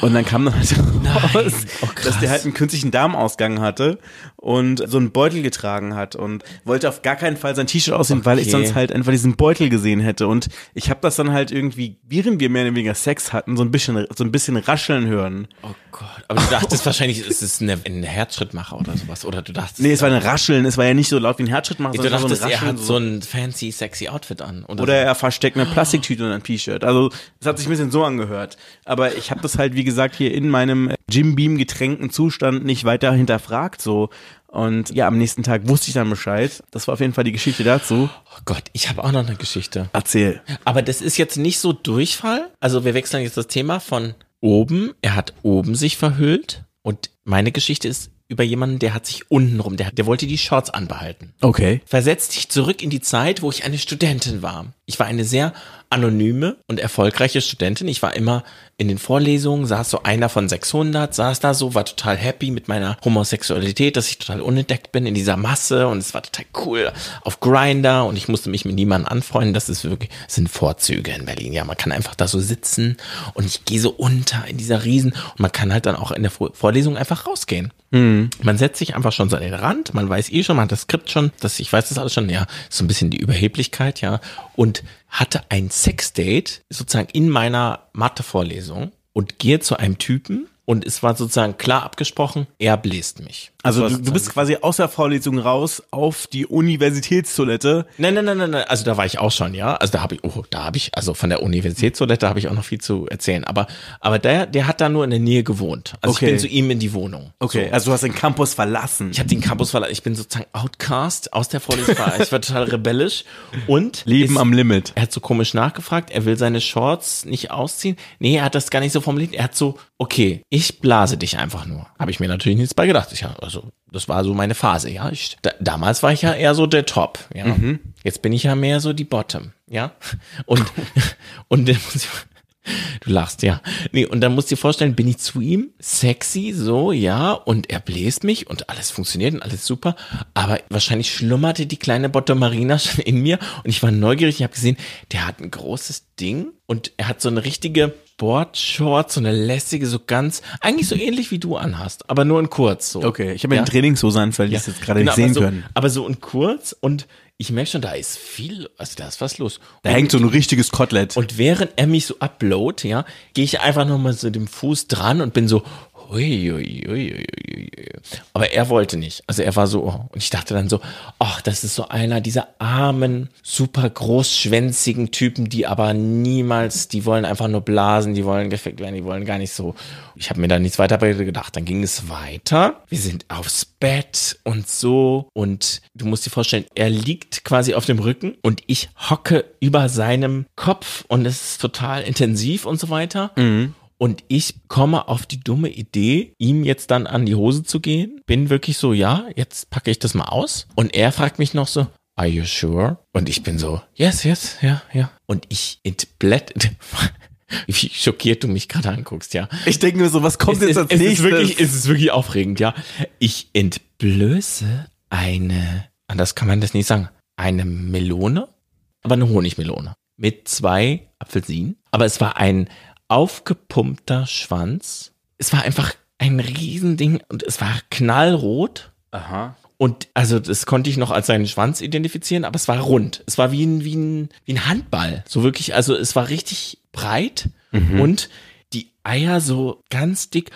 Und dann kam dann halt raus, Oh, dass der halt einen künstlichen Darmausgang hatte und so einen Beutel getragen hat und wollte auf gar keinen Fall sein T-Shirt aussehen, weil ich Okay. sonst halt einfach diesen Beutel gesehen hätte. Und ich habe das dann halt irgendwie, während wir mehr oder weniger Sex hatten, so ein bisschen, so ein bisschen rascheln hören. Oh Gott. Aber du dachtest wahrscheinlich, es ist eine, ein Herzschrittmacher oder sowas. Oder du dachtest. Nee, es war ein Rascheln, es war ja nicht so laut wie ein Herzschrittmacher, du dachtest, so ein er Rascheln. hat so ein fancy, sexy Outfit an. Oder, Oder er versteckt eine Plastiktüte unter ein T-Shirt. Also es hat sich ein bisschen so angehört. Aber ich habe das halt, wie gesagt, hier in meinem Jim Beam getränkten Zustand nicht weiter hinterfragt so. Und ja, am nächsten Tag wusste ich dann Bescheid. Das war auf jeden Fall die Geschichte dazu. oh Gott, ich habe auch noch eine Geschichte. Erzähl. Aber das ist jetzt nicht so Durchfall. Also wir wechseln jetzt das Thema von oben. Er hat oben sich verhüllt. Und meine Geschichte ist über jemanden, der hat sich unten rum, der, der wollte die Shorts anbehalten. Okay. Versetzt dich zurück in die Zeit, wo ich eine Studentin war. Ich war eine sehr anonyme und erfolgreiche Studentin. Ich war immer in den Vorlesungen, saß so einer von 600, saß da so, war total happy mit meiner Homosexualität, dass ich total unentdeckt bin in dieser Masse und es war total cool auf Grinder und ich musste mich mit niemandem anfreunden. Das ist wirklich, das sind Vorzüge in Berlin. Ja, man kann einfach da so sitzen und ich gehe so unter in dieser Riesen und man kann halt dann auch in der Vor- Vorlesung einfach rausgehen. Man setzt sich einfach schon so an den Rand, man weiß eh schon, man hat das Skript schon, das, ich weiß das alles schon, ja, so ein bisschen die Überheblichkeit, ja, und hatte ein Sexdate sozusagen in meiner Mathe-Vorlesung und gehe zu einem Typen und es war sozusagen klar abgesprochen, er bläst mich. Also Das du, war du bist quasi aus der Vorlesung raus auf die Universitätstoilette. Nein, nein, nein, nein, nein, also da war ich auch schon, ja. Also da habe ich, oh, da habe ich, also von der Universitätstoilette habe ich auch noch viel zu erzählen. Aber, aber der, der hat da nur in der Nähe gewohnt. Also Okay. ich bin zu ihm in die Wohnung. Okay, also du hast den Campus verlassen. Ich habe den Campus verlassen. Ich bin sozusagen Outcast aus der Vorlesung. Ich war total rebellisch und Leben ist- am Limit. Er hat so komisch nachgefragt. Er will seine Shorts nicht ausziehen. Nee, er hat das gar nicht so formuliert. Er hat so, okay, ich ich blase dich einfach nur. Habe ich mir natürlich nichts bei gedacht. Ich, also, das war so meine Phase, ja. Ich, da, damals war ich ja eher so der Top, ja. Mhm. Jetzt bin ich ja mehr so die Bottom, ja. Und, und dann muss ich, Du lachst, ja. Nee, und dann musst du dir vorstellen, bin ich zu ihm, sexy, so, ja, und er bläst mich und alles funktioniert und alles super, aber wahrscheinlich schlummerte die kleine Bottom Marina schon in mir und ich war neugierig, ich habe gesehen, der hat ein großes Ding und er hat so eine richtige Boardshorts, so eine lässige, so ganz, eigentlich so ähnlich wie du anhast, aber nur in kurz, so. Okay, ich habe Ja. den Trainingshose an, weil ich es jetzt gerade Genau, nicht sehen so, können. Aber so in kurz und ich merke schon, da ist viel, also da ist was los. Da Und- hängt so ein richtiges Kotelett. und während er mich so upload, ja, gehe ich einfach nochmal so dem Fuß dran und bin so, hui, hui, hui, hui. aber er wollte nicht. Also er war so, oh. und ich dachte dann so, ach, das ist so einer dieser armen, super großschwänzigen Typen, die aber niemals, die wollen einfach nur blasen, die wollen gefickt werden, die wollen gar nicht so. Ich habe mir da nichts weiter bei gedacht. Dann ging es weiter. Wir sind aufs Bett und so. Und du musst dir vorstellen, er liegt quasi auf dem Rücken und ich hocke über seinem Kopf und es ist total intensiv und so weiter. Und ich komme auf die dumme Idee, ihm jetzt dann an die Hose zu gehen. Bin wirklich so, ja, jetzt packe ich das mal aus. Und er fragt mich noch so, are you sure? Und ich bin so, yes, yes, ja, ja. Und ich entblätt, wie schockiert du mich gerade anguckst, ja. ich denke mir so, was kommt Es jetzt ist, als es ist nächstes? wirklich, es ist wirklich aufregend, ja. Ich entblöße eine, anders kann man das nicht sagen, eine Melone, aber eine Honigmelone mit zwei Apfelsinen. Aber es war ein aufgepumpter Schwanz. Es war einfach ein Riesending und es war knallrot. Aha. Und also das konnte ich noch als seinen Schwanz identifizieren, aber es war rund. Es war wie ein, wie ein, wie ein Handball. So wirklich, also es war richtig breit und die Eier so ganz dick.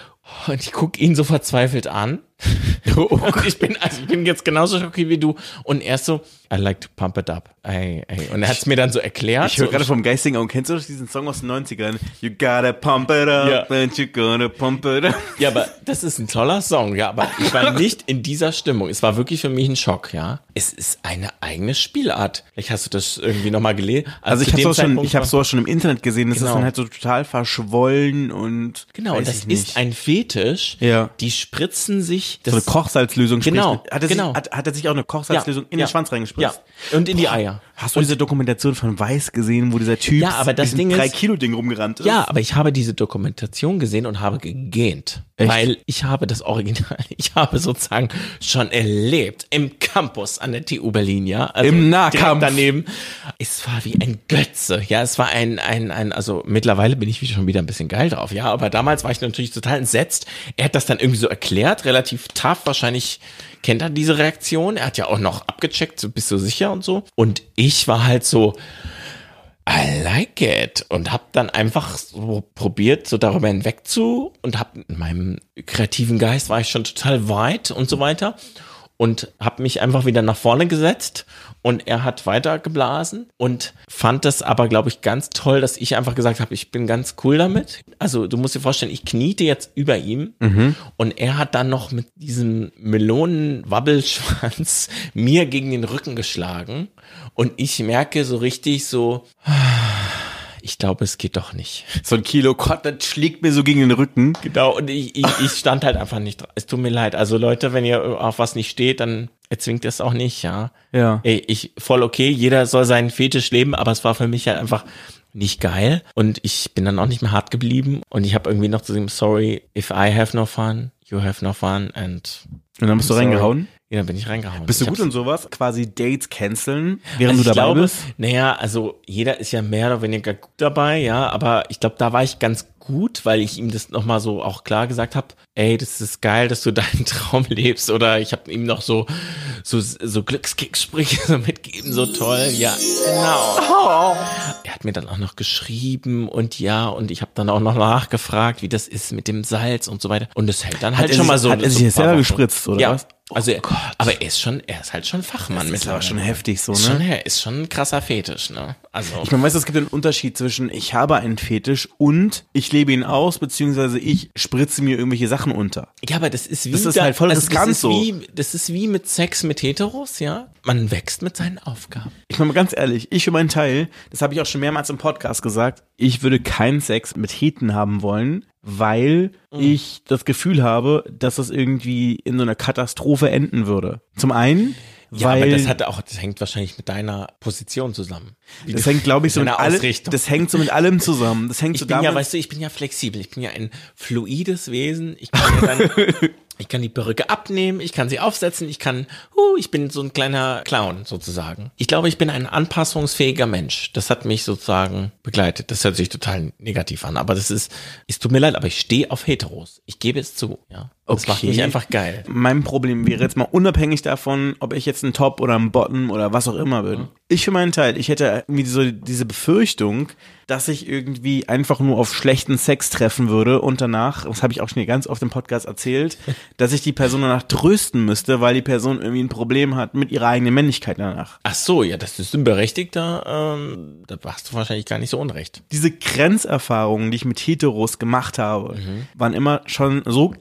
Und ich gucke ihn so verzweifelt an. und ich bin, also ich bin jetzt genauso schockiert wie du. Und er ist so, I like to pump it up. Ey, ey. Und er hat es mir dann so erklärt. Ich höre so, gerade vom geistigen Auge, kennst du diesen Song aus den 90ern? You gotta pump it up Ja. and you gotta pump it up. Ja, aber das ist ein toller Song, ja, aber ich war nicht in dieser Stimmung. Es war wirklich für mich ein Schock, ja. Es ist eine eigene Spielart. Vielleicht hast du das irgendwie nochmal gelesen. Also ich zu habe dem sowas schon, Zeitpunkt ich habe sowas schon im Internet gesehen, das Genau. ist dann halt so total verschwollen und Genau, und das ist ein Fetisch. Ja. Die spritzen sich. Das so eine Kochsalzlösung Genau, sprich, hat er, genau. sich, hat, hat er sich auch eine Kochsalzlösung in ja, den Schwanz Ja, reingespritzt? Und in die Eier. Hast du diese Dokumentation von Weiß gesehen, wo dieser Typ Ja, aber das Ding ist- 3 Kilo Ding rumgerannt ist? Ja, aber ich habe diese Dokumentation gesehen und habe gegähnt. Echt? Weil ich habe das Original, ich habe sozusagen schon erlebt im Campus an der TU Berlin, ja. Also Im Nahkampf. daneben. Es war wie ein Götze, ja. Es war ein, ein, ein, also mittlerweile bin ich schon wieder ein bisschen geil drauf, ja. Aber damals war ich natürlich total entsetzt. Er hat das dann irgendwie so erklärt, relativ tough. Wahrscheinlich kennt er diese Reaktion. Er hat ja auch noch abgecheckt, so bist du sicher und so. Und ich war halt so, I like it und habe dann einfach so probiert, so darüber hinweg zu und habe in meinem kreativen Geist war ich schon total weit und so weiter und habe mich einfach wieder nach vorne gesetzt und er hat weiter geblasen und fand das aber glaube ich ganz toll, dass ich einfach gesagt habe, ich bin ganz cool damit. Also du musst dir vorstellen, ich kniete jetzt über ihm und er hat dann noch mit diesem Melonen-Wabbelschwanz mir gegen den Rücken geschlagen und ich merke so richtig so, ich glaube, es geht doch nicht. So ein Kilo Kotelett schlägt mir so gegen den Rücken. Genau, und ich, ich, ich stand halt einfach nicht dran. Es tut mir leid. Also Leute, wenn ihr auf was nicht steht, dann erzwingt es auch nicht, ja. Ja. Ey, ich, voll okay, jeder soll seinen Fetisch leben, aber es war für mich halt einfach nicht geil. Und ich bin dann auch nicht mehr hart geblieben. Und ich habe irgendwie noch zu ihm, sorry, if I have no fun, you have no fun. And Und dann bist du sorry. reingehauen. Ja, dann bin ich reingehauen. Bist du Ich gut in sowas? Quasi Dates canceln, während also du dabei glaube, bist? Naja, also jeder ist ja mehr oder weniger gut dabei, ja, aber ich glaube, da war ich ganz gut, weil ich ihm das nochmal so auch klar gesagt habe, ey, das ist geil, dass du deinen Traum lebst oder ich habe ihm noch so so so Glückskicksprüche so mitgegeben, so toll, ja, genau. Er hat mir dann auch noch geschrieben und ja, und ich habe dann auch noch nachgefragt, wie das ist mit dem Salz und so weiter und das hält dann halt er schon sich- mal so hat er sich jetzt selber Wochen. gespritzt, oder ja. was? Also, aber er ist schon, er ist halt schon Fachmann Das ist aber schon heftig so, Ist ne? schon, er ist schon ein krasser Fetisch, ne? Also. Ich meine, weißt du, es gibt einen Unterschied zwischen ich habe einen Fetisch und ich lebe ihn aus, beziehungsweise ich spritze mir irgendwelche Sachen unter. Ja, aber das ist wie Das ist halt voll riskant das ist so. Wie, das ist wie mit Sex mit Heteros, ja. Man wächst mit seinen Aufgaben. Ich meine mal ganz ehrlich, ich für meinen Teil, das habe ich auch schon mehrmals im Podcast gesagt, ich würde keinen Sex mit Heten haben wollen, weil ich das Gefühl habe, dass das irgendwie in so einer Katastrophe enden würde. Zum einen, Ja, weil aber das hat auch, das hängt wahrscheinlich mit deiner Position zusammen. Wie das hängt, glaube ich, so mit allem, das hängt so mit allem zusammen. Das hängt ich so bin ja, damit, weißt du, ich bin ja flexibel. Ich bin ja ein fluides Wesen. Ich kann ja dann, ich kann die Perücke abnehmen, ich kann sie aufsetzen, ich kann, huh, ich bin so ein kleiner Clown sozusagen. Ich glaube, ich bin ein anpassungsfähiger Mensch. Das hat mich sozusagen begleitet. Das hört sich total negativ an, aber das ist, es tut mir leid, aber ich stehe auf Heteros. Ich gebe es zu, ja. Das macht mich einfach geil. Mein Problem wäre jetzt mal unabhängig davon, ob ich jetzt ein Top oder ein Bottom oder was auch immer bin. Ich für meinen Teil, ich hätte irgendwie so diese Befürchtung, dass ich irgendwie einfach nur auf schlechten Sex treffen würde und danach, das habe ich auch schon hier ganz oft im Podcast erzählt, dass ich die Person danach trösten müsste, weil die Person irgendwie ein Problem hat mit ihrer eigenen Männlichkeit danach. Ach so, ja, das ist ein berechtigter, ähm, da hast du wahrscheinlich gar nicht so unrecht. Diese Grenzerfahrungen, die ich mit Heteros gemacht habe, waren immer schon so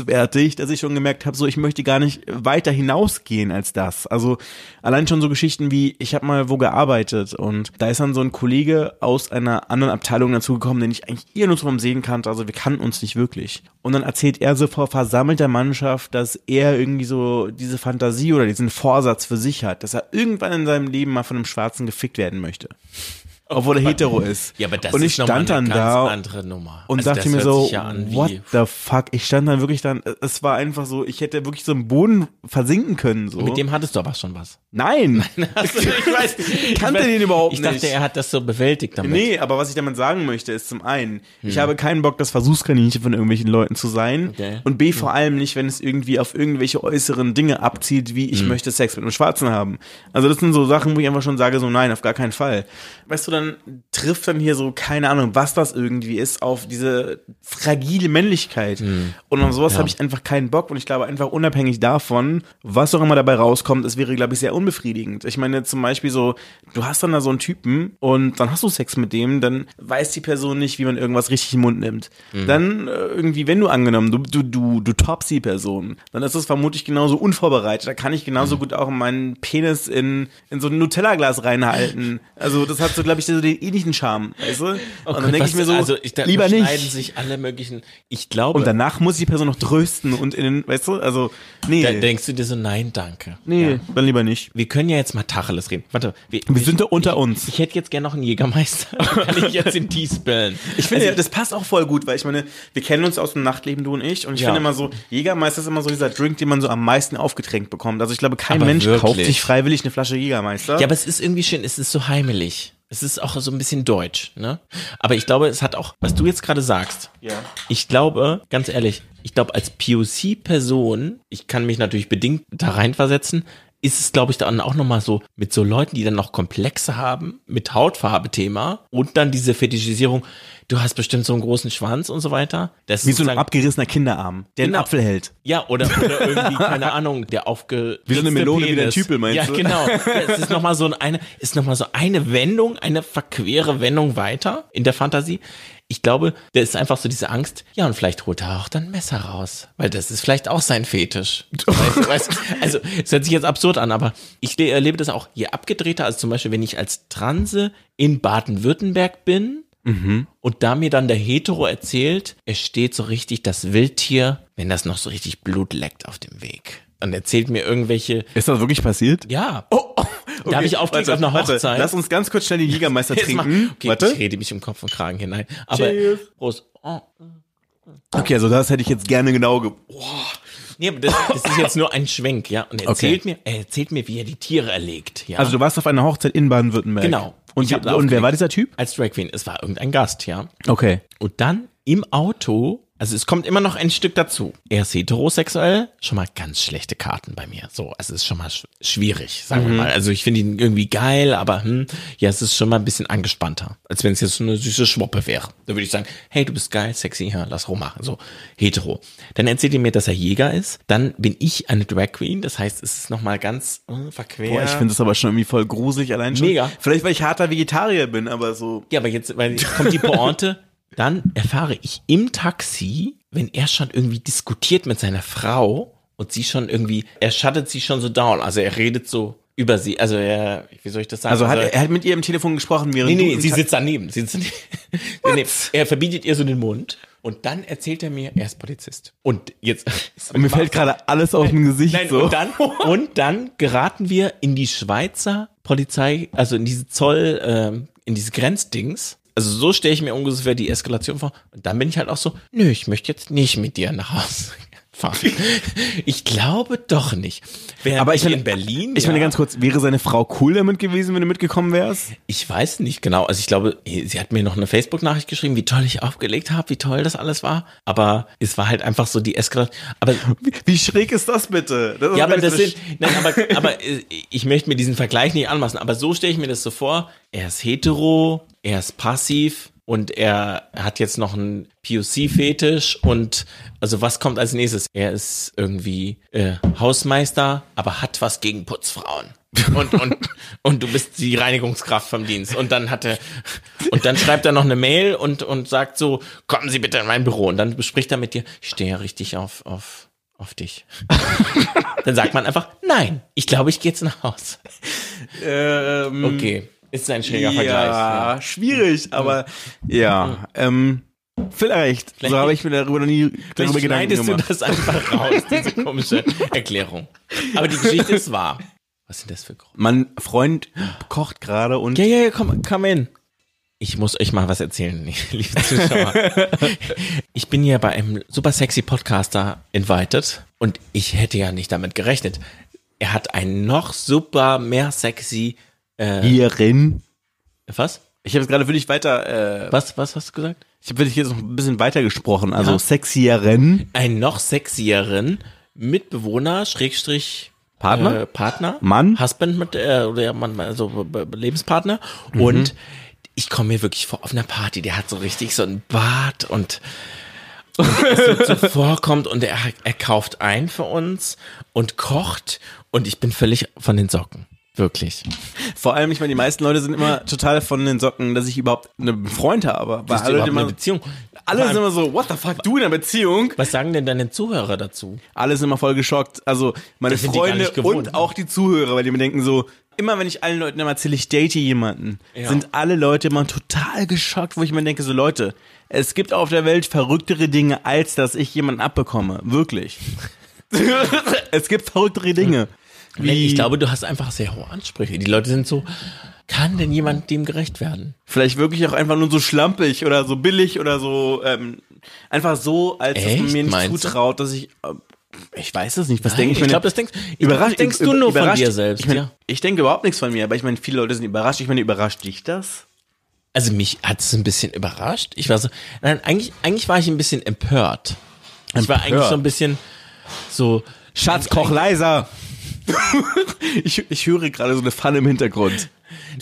grenzwertig, dass ich schon gemerkt habe, so ich möchte gar nicht weiter hinausgehen als das. Also allein schon so Geschichten wie, ich habe mal wo gearbeitet und da ist dann so ein Kollege aus einer anderen Abteilung dazugekommen, den ich eigentlich eher nur vom Sehen kannte, also wir kannten uns nicht wirklich. Und dann erzählt er so vor versammelter Mannschaft, dass er irgendwie so diese Fantasie oder diesen Vorsatz für sich hat, dass er irgendwann in seinem Leben mal von einem Schwarzen gefickt werden möchte. Obwohl er hetero ist. Ja, aber das und ist ich mal stand eine dann ganz da andere Nummer. und Also dachte mir so, ja what the fuck? Ich stand dann wirklich dann, es war einfach so, ich hätte wirklich so im Boden versinken können. So. Mit dem hattest du aber schon was. Nein! Also, ich weiß, Ich kannte den überhaupt ich nicht. dachte, er hat das so bewältigt damit. Nee, aber was ich damit sagen möchte, ist zum einen, ich Hm. habe keinen Bock, das Versuchskaninchen von irgendwelchen Leuten zu sein. Okay. Und B, vor allem nicht, wenn es irgendwie auf irgendwelche äußeren Dinge abzielt, wie Hm. ich möchte Sex mit einem Schwarzen haben. Also das sind so Sachen, wo ich einfach schon sage, so nein, auf gar keinen Fall. Weißt du, dann trifft dann hier so, keine Ahnung, was das irgendwie ist, auf diese fragile Männlichkeit. Und auf sowas habe ich einfach keinen Bock. Und ich glaube einfach unabhängig davon, was auch immer dabei rauskommt, es wäre, glaube ich, sehr unbefriedigend. Ich meine zum Beispiel so, du hast dann da so einen Typen und dann hast du Sex mit dem, dann weiß die Person nicht, wie man irgendwas richtig im Mund nimmt. Dann äh, irgendwie, wenn du angenommen, du, du, du, du toppst die Person, dann ist es vermutlich genauso unvorbereitet. Da kann ich genauso gut auch meinen Penis in, in so ein Nutella-Glas reinhalten. Also das hat so, glaube ich, so den ähnlichen Charme, weißt du? und dann Gott, denke ich mir so, also ich, da lieber nicht. sich alle möglichen. Ich glaube, Und danach muss ich die Person noch trösten und in den, weißt du, also, nee, da denkst du dir so, nein, danke. nee, Ja. dann lieber nicht. Wir können ja jetzt mal Tacheles reden. Warte, wir, Wir sind da unter uns. Ich hätte jetzt gerne noch einen Jägermeister. Kann ich jetzt in die spillen? Ich finde, Also, das passt auch voll gut, weil ich meine, wir kennen uns aus dem Nachtleben, du und ich, und ich Ja. finde immer so, Jägermeister ist immer so dieser Drink, den man so am meisten aufgetränkt bekommt. Also ich glaube, kein Aber Mensch wirklich? kauft sich freiwillig eine Flasche Jägermeister. Ja, aber es ist irgendwie schön, es ist so heimelig. Es ist auch so ein bisschen deutsch, ne? Aber ich glaube, es hat auch, was du jetzt gerade sagst. Ja. Ich glaube, ganz ehrlich, ich glaube, als POC-Person, ich kann mich natürlich bedingt da reinversetzen, ist es, glaube ich, dann auch nochmal so mit so Leuten, die dann noch Komplexe haben, mit Hautfarbe-Thema und dann diese Fetischisierung, du hast bestimmt so einen großen Schwanz und so weiter. Das Wie ist so ein abgerissener Kinderarm, der Genau. einen Apfel hält. Ja, oder, oder irgendwie, keine Ahnung, der aufge... Wie so eine Melone, wie der Penis. Tüpel, meinst ja, du? genau. Ja, es ist nochmal so eine, ist noch mal so eine Wendung, eine verquere Wendung weiter in der Fantasie. Ich glaube, der ist einfach so diese Angst, ja, und vielleicht holt er auch dann ein Messer raus, weil das ist vielleicht auch sein Fetisch. Weißt, du, weißt, also, es hört sich jetzt absurd an, aber ich le- erlebe das auch, je abgedrehter, also zum Beispiel, wenn ich als Transe in Baden-Württemberg bin, und da mir dann der Hetero erzählt, es steht so richtig das Wildtier, wenn das noch so richtig Blut leckt auf dem Weg. Und erzählt mir irgendwelche, Ist das wirklich passiert? ja. Oh, oh, Da hab ich aufgelegt auf einer Hochzeit. Lass uns ganz kurz schnell den Jägermeister Jetzt mal- trinken. Okay, Warte. ich rede mich im Kopf und Kragen hinein. Aber Cheers. Prost. Oh. Okay, also das hätte ich jetzt gerne genau ge Nee, aber das, das ist jetzt nur ein Schwenk, ja. Und er erzählt mir, er erzählt mir, wie er die Tiere erlegt, ja. Also du warst auf einer Hochzeit in Baden-Württemberg. Genau. Und, wie- und wer war dieser Typ? als Drag Queen. Es war irgendein Gast, ja. Okay. Und dann im Auto, also es kommt immer noch ein Stück dazu. Er ist heterosexuell, schon mal ganz schlechte Karten bei mir. So, also es ist schon mal sch schwierig, sagen wir mal. Also ich finde ihn irgendwie geil, aber hm, ja, es ist schon mal ein bisschen angespannter, als wenn es jetzt so eine süße Schwoppe wäre. Da würde ich sagen, hey, du bist geil, sexy, ja, lass rummachen. So, hetero. Dann erzählt er mir, dass er Jäger ist. Dann bin ich eine Drag Queen, das heißt, es ist noch mal ganz äh, verquer. Boah, ich finde das aber schon irgendwie voll gruselig allein schon. Mega. Vielleicht, weil ich harter Vegetarier bin, aber so. Ja, aber jetzt, weil jetzt kommt die Pointe. Dann erfahre ich im Taxi, wenn er schon irgendwie diskutiert mit seiner Frau und sie schon irgendwie, er shuttet sie schon so down. Also er redet so über sie. Also er, wie soll ich das sagen? Also hat er, er hat mit ihr im Telefon gesprochen, während Nee, nee, sie sitzt daneben. Sie sitzt daneben. er verbietet ihr so den Mund. Und dann erzählt er mir, er ist Polizist. Und jetzt. Und mir fällt gerade alles aus dem Gesicht Nein, so. und, dann, und dann geraten wir in die Schweizer Polizei, also in diese Zoll, ähm, in diese Grenzdings. Also so stelle ich mir ungefähr die Eskalation vor. Und dann bin ich halt auch so, nö, ich möchte jetzt nicht mit dir nach Hause fahren. Ich glaube doch nicht. Während Aber ich meine, in Berlin. Ich meine ja, ganz kurz, wäre seine Frau cool damit gewesen, wenn du mitgekommen wärst? Ich weiß nicht genau. Also ich glaube, sie hat mir noch eine Facebook-Nachricht geschrieben, wie toll ich aufgelegt habe, wie toll das alles war. Aber es war halt einfach so die Eskalation. Aber Wie, wie schräg ist das bitte? Das Ja, aber das sind, nein, aber, aber äh, ich möchte mir diesen Vergleich nicht anmaßen, aber so stelle ich mir das so vor. Er ist hetero, er ist passiv und er hat jetzt noch einen POC-Fetisch und also was kommt als nächstes? Er ist irgendwie äh, Hausmeister, aber hat was gegen Putzfrauen. Und, und, und du bist die Reinigungskraft vom Dienst. Und dann hat er, und dann schreibt er noch eine Mail und, und sagt so, kommen Sie bitte in mein Büro. Und dann bespricht er mit dir, ich stehe ja richtig auf, auf, auf dich. Dann sagt man einfach, nein, ich glaube, ich gehe jetzt nach Hause. Ähm, Okay, ist ein schräger ja, Vergleich. schwierig, aber ja, ähm, vielleicht. So habe ich mir darüber noch nie darüber Vielleicht Gedanken schneidest du gemacht. das einfach raus, diese komische Erklärung. Aber die Geschichte ist wahr. Was sind das für Gründe? Mein Freund kocht gerade und Ja, ja, ja, komm, komm in. Ich muss euch mal was erzählen, liebe Zuschauer. ich bin hier bei einem super sexy Podcaster invited und ich hätte ja nicht damit gerechnet. Er hat einen noch super mehr sexy, hierin. was? Ich habe es gerade für dich weiter, äh, Was, was hast du gesagt? ich habe für dich jetzt noch ein bisschen weiter gesprochen, also Ja. sexierin. einen noch sexieren Mitbewohner, Schrägstrich Partner? äh, Partner, Mann? Husband mit äh, oder ja, Mann, also Lebenspartner und ich komme mir wirklich vor auf einer Party, der hat so richtig so ein Bart und und es so zuvorkommt und er, er kauft ein für uns und kocht und ich bin völlig von den Socken. Wirklich. Vor allem, ich meine, die meisten Leute sind immer total von den Socken, dass ich überhaupt einen Freund habe. Weil alle, immer, eine Beziehung? alle sind immer so, what the fuck, du in einer Beziehung? Was sagen denn deine Zuhörer dazu? Alle sind immer voll geschockt. Also meine Freunde gewohnt, und ne? auch die Zuhörer, weil die mir denken so, immer wenn ich allen Leuten immer erzähle, ich date jemanden, Ja. sind alle Leute immer total geschockt, wo ich mir denke, so Leute, es gibt auf der Welt verrücktere Dinge, als dass ich jemanden abbekomme. Wirklich. es gibt verrücktere Dinge. Wie, Ich glaube, du hast einfach sehr hohe Ansprüche. Die Leute sind so, kann denn jemand dem gerecht werden? vielleicht wirklich auch einfach nur so schlampig oder so billig oder so, ähm, einfach so, als dass man Echt? mir nicht Meinst du? zutraut, dass ich, äh, ich weiß es nicht, was denke ich? ich glaube, das denkst, das denkst du nur von überrascht- dir selbst. Ich, meine, ja. ich denke überhaupt nichts von mir, aber ich meine, viele Leute sind überrascht. Ich meine, überrascht dich das? Also mich hat es ein bisschen überrascht. Ich war so, nein, eigentlich, eigentlich war ich ein bisschen empört. Ich war eigentlich so ein bisschen so, Schatz, koch leiser. ich, ich höre gerade so eine Pfanne im Hintergrund.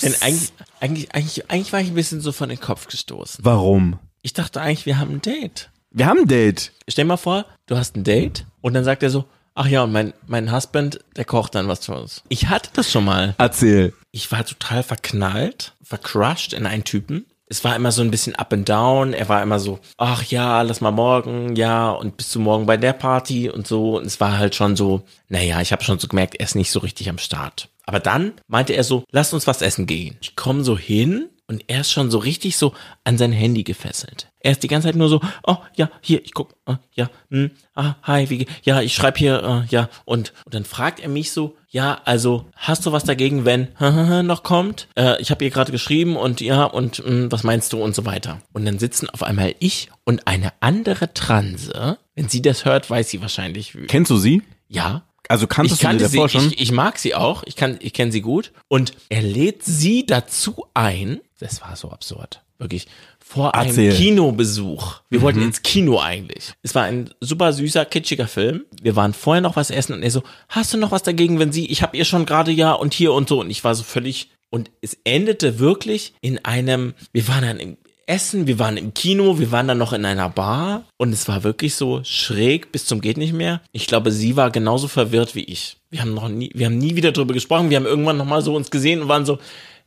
denn eigentlich, eigentlich, eigentlich, eigentlich war ich ein bisschen so von den Kopf gestoßen. Warum? Ich dachte eigentlich, wir haben ein Date. Wir haben ein Date. Stell mal vor, du hast ein Date und dann sagt er so, ach ja, und mein, mein Husband, der kocht dann was für uns. Ich hatte das schon mal. Erzähl. ich war total verknallt, vercrushed in einen Typen. Es war immer so ein bisschen up and down. Er war immer so, ach ja, lass mal morgen, ja, und bist du morgen bei der Party und so. Und es war halt schon so, naja, ich habe schon so gemerkt, er ist nicht so richtig am Start. Aber dann meinte er so, lass uns was essen gehen. Ich komme so hin und er ist schon so richtig so an sein Handy gefesselt. Er ist die ganze Zeit nur so, oh ja, hier, ich guck, äh, ja, hm, ah, hi, wie, ja, ich schreib hier, äh, ja, und, und dann fragt er mich so, ja, also hast du was dagegen, wenn noch kommt? Äh, ich habe ihr gerade geschrieben und ja, und mh, was meinst du und so weiter. Und dann sitzen auf einmal ich und eine andere Transe. Wenn sie das hört, weiß sie wahrscheinlich, wie- Kennst du sie? ja, Also kanntest ich du kannte sie, davor schon? ich, ich mag sie auch, ich kann, ich kenne sie gut. Und er lädt sie dazu ein. Das war so absurd. Wirklich. Vor Erzähl. einem Kinobesuch. Wir wollten ins Kino eigentlich. Es war ein super süßer, kitschiger Film. Wir waren vorher noch was essen und er so, hast du noch was dagegen, wenn sie, ich habe ihr schon gerade ja und hier und so. Und ich war so völlig, und es endete wirklich in einem, wir waren dann im Essen, wir waren im Kino, wir waren dann noch in einer Bar und es war wirklich so schräg bis zum geht nicht mehr. Ich glaube, sie war genauso verwirrt wie ich. Wir haben noch nie, wir haben nie wieder drüber gesprochen. Wir haben irgendwann noch mal so uns gesehen und waren so,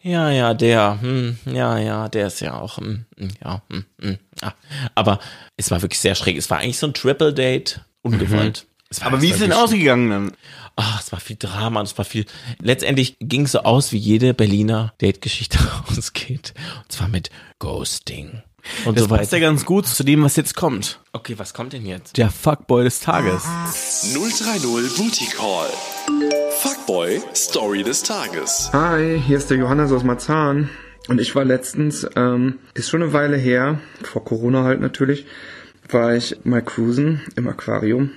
ja, ja, der, hm, ja, ja, der ist ja auch, hm, hm, ja, hm, hm, ja. Aber es war wirklich sehr schräg. Es war eigentlich so ein Triple Date, ungewollt. Es war- Aber es wie ist denn wirklich- ausgegangen dann? Ach, es war viel Drama, es war viel. Letztendlich ging es so aus, wie jede Berliner Date-Geschichte ausgeht. Und zwar mit Ghosting. und Das so passt ja ganz gut zu dem, was jetzt kommt. Okay, was kommt denn jetzt? Der Fuckboy des Tages. 030 Booty Call. Fuckboy Story des Tages. Hi, hier ist der Johannes aus Marzahn. Und ich war letztens, ähm, ist schon eine Weile her, vor Corona halt natürlich, war ich mal cruisen im Aquarium.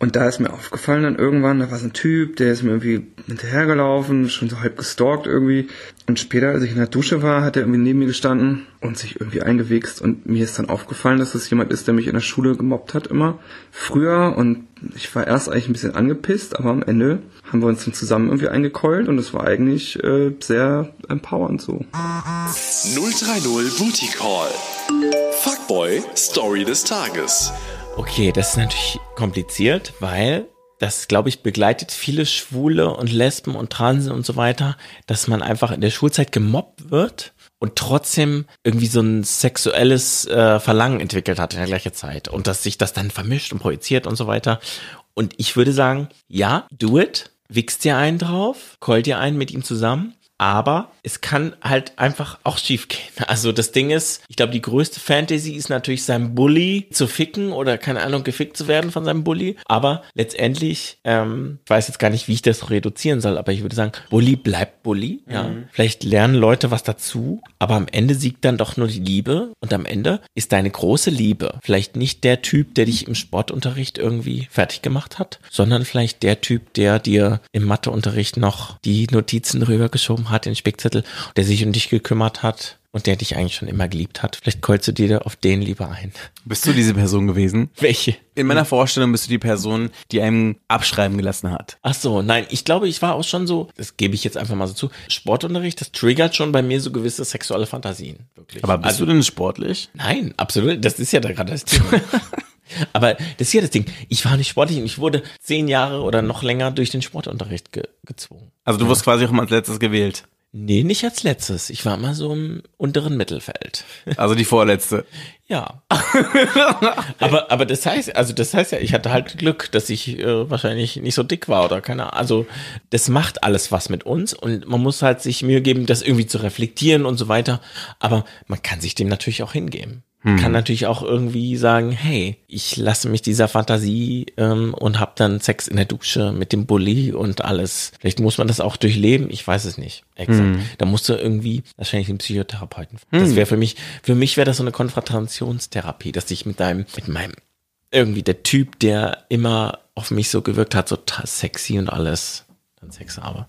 Und da ist mir aufgefallen dann irgendwann, da war so ein Typ, der ist mir irgendwie hinterhergelaufen, schon so halb gestalkt irgendwie. Und später, als ich in der Dusche war, hat er irgendwie neben mir gestanden und sich irgendwie eingewichst. Und mir ist dann aufgefallen, dass das jemand ist, der mich in der Schule gemobbt hat immer. Früher und ich war erst eigentlich ein bisschen angepisst, aber am Ende haben wir uns dann zusammen irgendwie eingekeult und es war eigentlich äh, sehr empowernd so. 030 Booty Call. Fuckboy Story des Tages. Okay, das ist natürlich kompliziert, weil das, glaube ich, begleitet viele Schwule und Lesben und Transen und so weiter, dass man einfach in der Schulzeit gemobbt wird und trotzdem irgendwie so ein sexuelles äh, Verlangen entwickelt hat in der gleichen Zeit und dass sich das dann vermischt und projiziert und so weiter. Und ich würde sagen, ja, do it, wichst dir einen drauf, keult dir einen mit ihm zusammen. Aber es kann halt einfach auch schief gehen. Also das Ding ist, ich glaube, die größte Fantasy ist natürlich seinem Bully zu ficken oder keine Ahnung, gefickt zu werden von seinem Bully. Aber letztendlich, ähm, ich weiß jetzt gar nicht, wie ich das reduzieren soll, aber ich würde sagen, Bully bleibt Bully. Ja. Vielleicht lernen Leute was dazu, aber am Ende siegt dann doch nur die Liebe. Und am Ende ist deine große Liebe vielleicht nicht der Typ, der dich im Sportunterricht irgendwie fertig gemacht hat, sondern vielleicht der Typ, der dir im Matheunterricht noch die Notizen rübergeschoben hat, den Spickzettel, der sich um dich gekümmert hat und der dich eigentlich schon immer geliebt hat. Vielleicht keulst du dir auf den lieber ein. Bist du diese Person gewesen? Welche? In meiner Vorstellung bist du die Person, die einem abschreiben gelassen hat. Ach so, nein, ich glaube, ich war auch schon so, das gebe ich jetzt einfach mal so zu, Sportunterricht, das triggert schon bei mir so gewisse sexuelle Fantasien, wirklich. Aber bist also, du denn sportlich? Nein, absolut. Das ist ja da gerade das Thema. Aber das ist ja das Ding. Ich war nicht sportlich und ich wurde zehn Jahre oder noch länger durch den Sportunterricht ge gezwungen. Also du wirst quasi auch mal als letztes gewählt. Nee, nicht als letztes. Ich war immer so im unteren Mittelfeld. Also die vorletzte. Ja. aber, aber das heißt, also das heißt ja, ich hatte halt Glück, dass ich äh, wahrscheinlich nicht so dick war oder keine Ahnung. Also das macht alles was mit uns und man muss halt sich Mühe geben, das irgendwie zu reflektieren und so weiter. Aber man kann sich dem natürlich auch hingeben. Man kann natürlich auch irgendwie sagen, hey, ich lasse mich dieser Fantasie ähm, und habe dann Sex in der Dusche mit dem Bulli und alles. Vielleicht muss man das auch durchleben, ich weiß es nicht. Exakt. Da musst du irgendwie wahrscheinlich einen Psychotherapeuten. Das wäre für mich, für mich wäre das so eine Konfrontationstherapie, dass ich mit deinem, mit meinem irgendwie der Typ, der immer auf mich so gewirkt hat, so sexy und alles, dann Sex habe.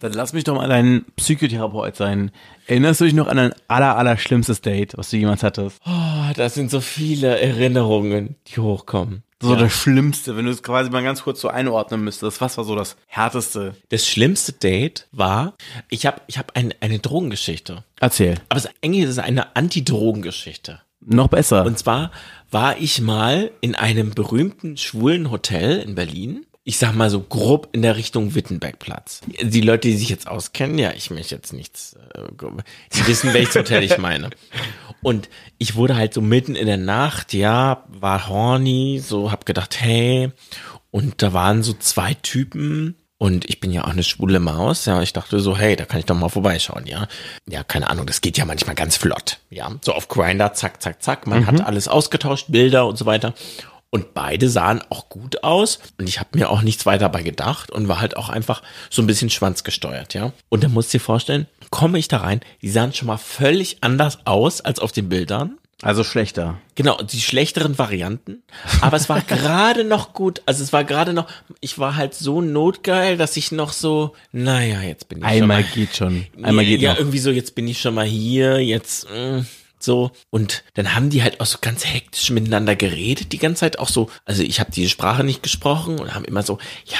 Dann lass mich doch mal dein Psychotherapeut sein. Erinnerst du dich noch an dein aller, aller schlimmstes Date, was du jemals hattest? Oh, das sind so viele Erinnerungen, die hochkommen. So Ja. das Schlimmste, wenn du es quasi mal ganz kurz so einordnen müsstest. Was war so das Härteste? Das schlimmste Date war, ich habe ich hab ein, eine Drogengeschichte. Erzähl. Aber es, eigentlich ist es eine Anti-Drogengeschichte. Noch besser. Und zwar war ich mal in einem berühmten schwulen Hotel in Berlin. Ich sag mal so grob in der Richtung Wittenbergplatz. Die Leute, die sich jetzt auskennen, ja, ich möchte jetzt nichts, äh, die wissen, welches Hotel ich meine. Und ich wurde halt so mitten in der Nacht, ja, war horny, so hab gedacht, hey, und da waren so zwei Typen, und ich bin ja auch eine schwule Maus, ja. Ich dachte so, hey, da kann ich doch mal vorbeischauen, ja. Ja, keine Ahnung, das geht ja manchmal ganz flott, ja. So auf Grinder, zack, zack, zack. Man hat alles ausgetauscht, Bilder und so weiter. Und beide sahen auch gut aus. Und ich habe mir auch nichts weiter dabei gedacht und war halt auch einfach so ein bisschen schwanzgesteuert, ja. Und dann musst du dir vorstellen, komme ich da rein, die sahen schon mal völlig anders aus als auf den Bildern. also schlechter. Genau, die schlechteren Varianten. Aber es war gerade noch gut. Also es war gerade noch, ich war halt so notgeil, dass ich noch so, naja, jetzt bin ich Einmal schon mal, geht schon. Einmal geht ja, noch. irgendwie so, jetzt bin ich schon mal hier, jetzt, mh, so. Und dann haben die halt auch so ganz hektisch miteinander geredet, die ganze Zeit auch so. Also ich habe die Sprache nicht gesprochen und haben immer so, ja,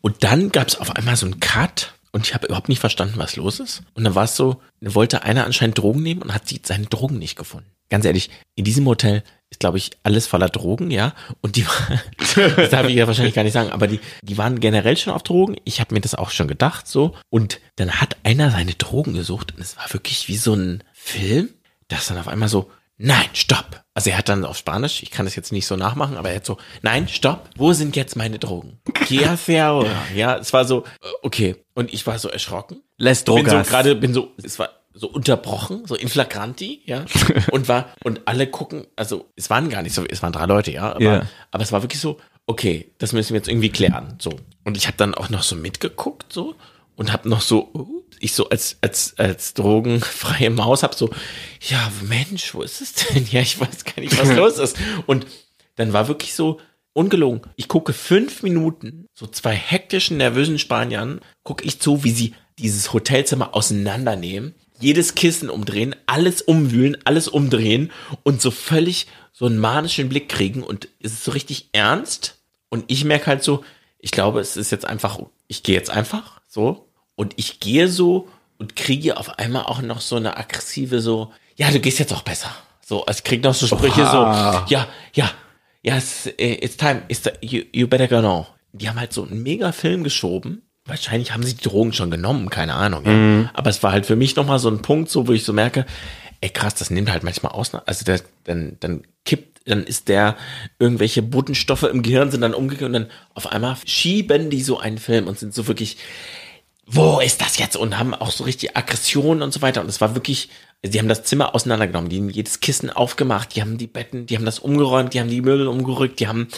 und dann gab es auf einmal so einen Cut und ich habe überhaupt nicht verstanden, was los ist. Und dann war es so, dann wollte einer anscheinend Drogen nehmen und hat sie seine Drogen nicht gefunden. Ganz ehrlich, in diesem Hotel ist, glaube ich, alles voller Drogen, ja. Und die, das darf ich ja wahrscheinlich gar nicht sagen, aber die, die waren generell schon auf Drogen. Ich habe mir das auch schon gedacht, so. Und dann hat einer seine Drogen gesucht und es war wirklich wie so ein Film, das dann auf einmal so, nein, stopp. Also er hat dann auf Spanisch, ich kann das jetzt nicht so nachmachen, aber er hat so, nein, stopp, wo sind jetzt meine Drogen? Ja, es war so, okay. Und ich war so erschrocken. Lässt Bin so Drogas. gerade, bin so, es war so unterbrochen, so in flagranti, ja, und war, und alle gucken, also es waren gar nicht so, es waren drei Leute, ja, aber, Ja. aber es war wirklich so, okay, das müssen wir jetzt irgendwie klären, so. Und ich habe dann auch noch so mitgeguckt, so, und habe noch so, ich so als, als, als drogenfreie Maus hab so, ja, Mensch, wo ist es denn? Ja, ich weiß gar nicht, was los ist. Und dann war wirklich so, ungelogen, ich gucke fünf Minuten, so zwei hektischen, nervösen Spaniern, gucke ich zu, wie sie dieses Hotelzimmer auseinandernehmen, jedes Kissen umdrehen, alles umwühlen, alles umdrehen und so völlig so einen manischen Blick kriegen und es ist so richtig ernst und ich merke halt so, ich glaube, es ist jetzt einfach, ich gehe jetzt einfach so und ich gehe so und kriege auf einmal auch noch so eine aggressive so, ja, du gehst jetzt auch besser. So, also ich krieg noch so Sprüche Oha. so, ja, ja, ja, it's, äh, it's time, it's you, you better go now. Die haben halt so einen mega Film geschoben. Wahrscheinlich haben sie die Drogen schon genommen, keine Ahnung. Ja. Aber es war halt für mich nochmal so ein Punkt, so wo ich so merke, ey krass, das nimmt halt manchmal aus. Also der, dann, dann kippt, dann ist der, irgendwelche Botenstoffe im Gehirn sind dann umgekehrt und dann auf einmal schieben die so einen Film und sind so wirklich, wo ist das jetzt? Und haben auch so richtig Aggressionen und so weiter. Und es war wirklich, die haben das Zimmer auseinandergenommen, die haben jedes Kissen aufgemacht, die haben die Betten, die haben das umgeräumt, die haben die Möbel umgerückt, die haben,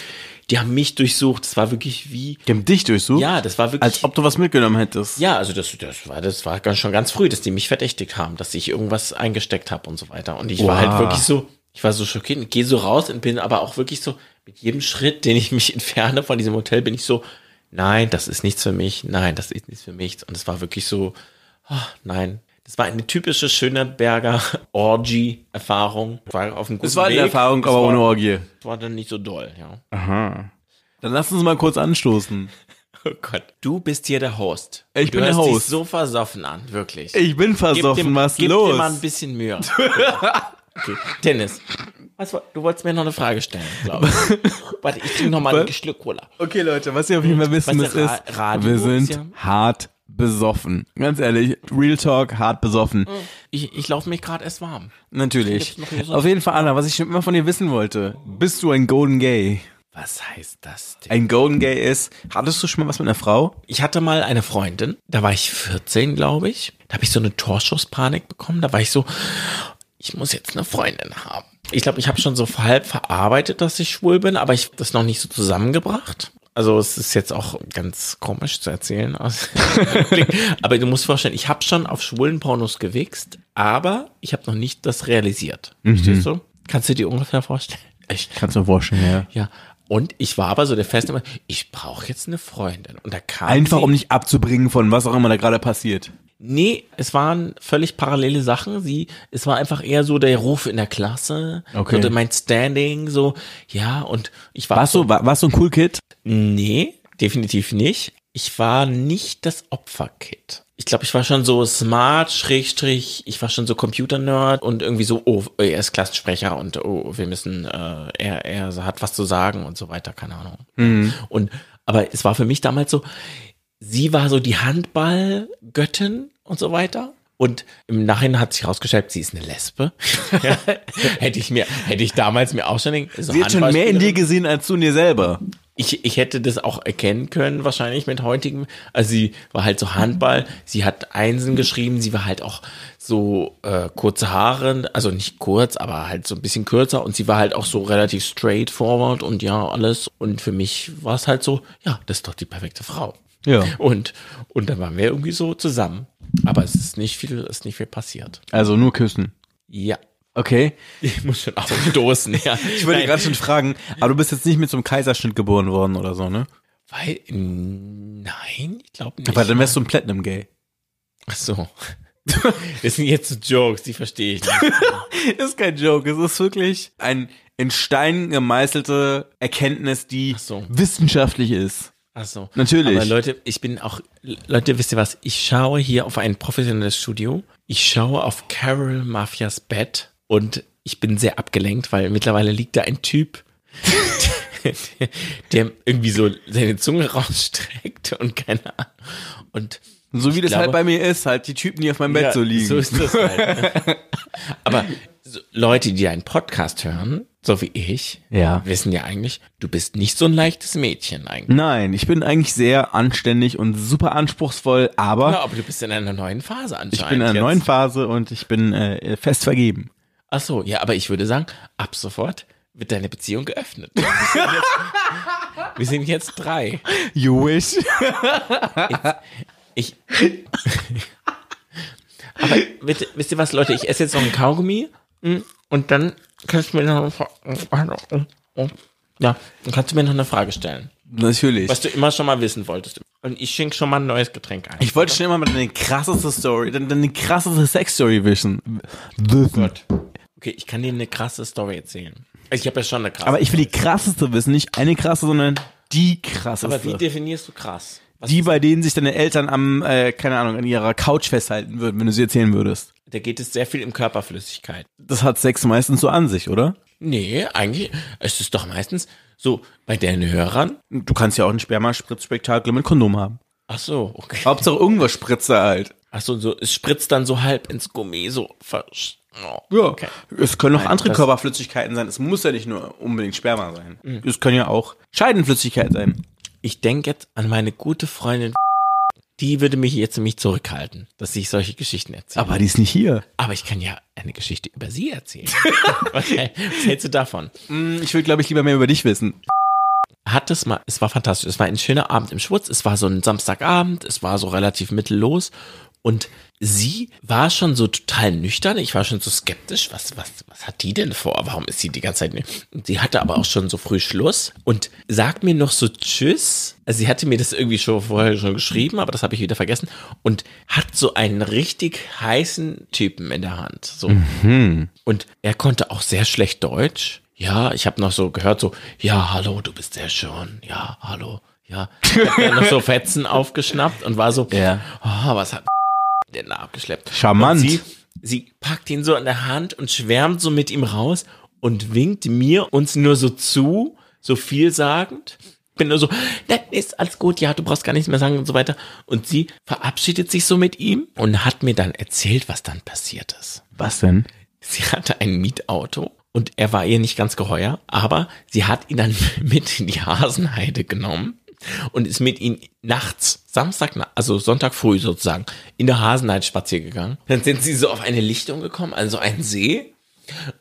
die haben mich durchsucht. Es war wirklich wie, Die haben dich durchsucht? ja, das war wirklich. Als ob du was mitgenommen hättest. Ja, also das, das war, das war ganz schon ganz früh, dass die mich verdächtigt haben, dass ich irgendwas eingesteckt habe und so weiter. Und ich war Wow. halt wirklich so, ich war so schockiert, ich gehe so raus und bin aber auch wirklich so, mit jedem Schritt, den ich mich entferne von diesem Hotel, bin ich so, nein, das ist nichts für mich, nein, das ist nichts für mich. Und es war wirklich so, ah, nein. Das war eine typische Schöneberger Orgy-Erfahrung. War auf einem guten Es war eine Weg. Erfahrung, Es aber war, ohne Orgie. war dann nicht so doll, ja. Dann lass uns mal kurz anstoßen. Oh Gott. Du bist hier der Host. Ich du bin der hörst dich Host. so versoffen an, wirklich. Ich bin versoffen, dem, was gib los? dir mal ein bisschen Mühe. Okay. Dennis, was, du wolltest mir noch eine Frage stellen, glaube ich. Warte, ich trinke noch mal einen Schluck Cola. Okay, Leute, was ihr auf jeden Fall wissen müsst, ist Ra- wir sind ja- hart besoffen. Ganz ehrlich, Real Talk, hart besoffen. Ich, ich laufe mich gerade erst warm. Natürlich. Auf jeden Fall, Anna, was ich schon immer von dir wissen wollte. Bist du ein Golden Gay? Was heißt das denn? Ein Golden Gay ist, hattest du schon mal was mit einer Frau? Ich hatte mal eine Freundin, da war ich 14, glaube ich. Da habe ich so eine Torschusspanik bekommen. Da war ich so, ich muss jetzt eine Freundin haben. Ich glaube, ich habe schon so halb verarbeitet, dass ich schwul bin, aber ich habe das noch nicht so zusammengebracht. Also es ist jetzt auch ganz komisch zu erzählen. aber du musst vorstellen, ich habe schon auf schwulen Pornos gewichst, aber ich habe noch nicht das realisiert. Verstehst du? Kannst du dir ungefähr vorstellen? Echt? Kannst du mir vorstellen, ja. Ja. Und ich war aber so der Feste, ich brauche jetzt eine Freundin. Und da kam Einfach sie, um nicht abzubringen von was auch immer da gerade passiert. Nee, es waren völlig parallele Sachen. Sie, es war einfach eher so der Ruf in der Klasse, Okay. so mein Standing, so ja. Und ich war Warst so, du, war, warst du ein Cool Kid? nee, definitiv nicht. Ich war nicht das Opferkit. Ich glaube, ich war schon so smart, Schrägstrich, ich war schon so Computer-Nerd und irgendwie so, oh, er ist Klassensprecher und oh, wir müssen, äh, er, er hat was zu sagen und so weiter, keine Ahnung. Und, aber es war für mich damals so, sie war so die Handballgöttin und so weiter. Und im Nachhinein hat sich herausgestellt, sie ist eine Lesbe. hätte ich mir, hätte ich damals mir auch schon so Sie hat schon mehr in dir gesehen als du in dir selber. ich, ich hätte das auch erkennen können, wahrscheinlich mit heutigem. Also sie war halt so Handball, sie hat Einsen geschrieben, sie war halt auch so äh, kurze Haare, also nicht kurz, aber halt so ein bisschen kürzer und sie war halt auch so relativ straightforward und ja, alles. Und für mich war es halt so, ja, das ist doch die perfekte Frau. Ja. Und, und dann waren wir irgendwie so zusammen. Aber es ist nicht viel, ist nicht viel passiert. Also nur küssen. Ja. Okay. Ich muss schon aufstoßen, ja. Ich wollte Nein, gerade schon fragen, aber du bist jetzt nicht mit so einem Kaiserschnitt geboren worden oder so, ne? Weil, nein, ich glaube nicht. Weil dann wärst du ein Platinum Gay. Ach so. Das sind jetzt so Jokes, die verstehe ich nicht. ist kein Joke, es ist wirklich ein in Stein gemeißelte Erkenntnis, die so. wissenschaftlich ist. Ach so. Natürlich. Aber Leute, ich bin auch, Leute, wisst ihr was? Ich schaue hier auf ein professionelles Studio. Ich schaue auf Carol Mafias Bett und ich bin sehr abgelenkt, weil mittlerweile liegt da ein Typ, der, der irgendwie so seine Zunge rausstreckt und keine Ahnung. Und So wie das glaube- halt bei mir ist, halt die Typen, die auf meinem Bett Ja, so liegen. So ist das halt. Aber Leute, die einen Podcast hören, so wie ich, Ja. wissen ja eigentlich, du bist nicht so ein leichtes Mädchen eigentlich. Nein, ich bin eigentlich sehr anständig und super anspruchsvoll, aber Ja, aber du bist in einer neuen Phase anscheinend. ich bin in einer jetzt. neuen Phase und ich bin äh, fest vergeben. Ach so, ja, aber ich würde sagen, ab sofort wird deine Beziehung geöffnet. Wir sind jetzt, wir sind jetzt drei. You wish. Ich. Aber bitte, wisst ihr was, Leute? Ich esse jetzt noch ein Kaugummi mm, und dann kannst du mir noch. Ja, dann kannst du mir noch eine Frage stellen, Natürlich. was du immer schon mal wissen wolltest. Und ich schenke schon mal ein neues Getränk ein. Ich wollte schon immer mal deine krasseste Story, deine, krasseste Sex-Story wissen. wissen. Okay, ich kann dir eine krasse Story erzählen. Also ich habe ja schon eine krasse. Aber ich will die krasseste wissen, nicht eine krasse, sondern die krasseste. Aber wie definierst du krass? Was die, bei denen sich deine Eltern am, äh, keine Ahnung, an ihrer Couch festhalten würden, wenn du sie erzählen würdest. Da geht es sehr viel um Körperflüssigkeit. Das hat Sex meistens so an sich, oder? Nee, eigentlich ist es doch meistens so bei den Hörern. Du kannst ja auch ein Spermaspritzspektakel mit Kondom haben. Ach so, okay. Hauptsache irgendwas spritzt da halt. Ach so, so, es spritzt dann so halb ins Gummi, so versch oh, Ja. Okay. Es können auch Nein, andere Körperflüssigkeiten sein. Es muss ja nicht nur unbedingt Sperma sein. Es können ja auch Scheidenflüssigkeit sein. Ich denke jetzt an meine gute Freundin. Die würde mich jetzt nämlich zurückhalten, dass ich solche Geschichten erzähle. Aber die ist nicht hier. Aber ich kann ja eine Geschichte über sie erzählen. okay. Was hältst du davon? Hm, Ich will, glaube ich, lieber mehr über dich wissen. Hat es mal, es war fantastisch. Es war ein schöner Abend im Schwutz. Es war so ein Samstagabend. Es war so relativ mittellos. Und sie war schon so total nüchtern. Ich war schon so skeptisch. Was, was, was hat die denn vor? Warum ist sie die ganze Zeit? Und sie hatte aber auch schon so früh Schluss und sagt mir noch so Tschüss. Also sie hatte mir das irgendwie schon vorher schon geschrieben, aber das habe ich wieder vergessen. Und hat so einen richtig heißen Typen in der Hand. So. Und er konnte auch sehr schlecht Deutsch. Ja, ich habe noch so gehört, so, ja, hallo, du bist sehr schön. Ja, hallo. Ja. Hat dann noch so Fetzen aufgeschnappt und war so, Ja. oh, was hat denn da abgeschleppt? Charmant. Sie, sie packt ihn so in der Hand und schwärmt so mit ihm raus und winkt mir uns nur so zu, so vielsagend. Bin nur so, nein, ist alles gut, ja, du brauchst gar nichts mehr sagen und so weiter. Und sie verabschiedet sich so mit ihm und hat mir dann erzählt, was dann passiert ist. Was denn? Sie hatte ein Mietauto und er war ihr nicht ganz geheuer, aber sie hat ihn dann mit in die Hasenheide genommen und ist mit ihm nachts, Samstag, also Sonntag früh sozusagen, in der Hasenheide spazieren gegangen. Dann sind sie so auf eine Lichtung gekommen, also einen See.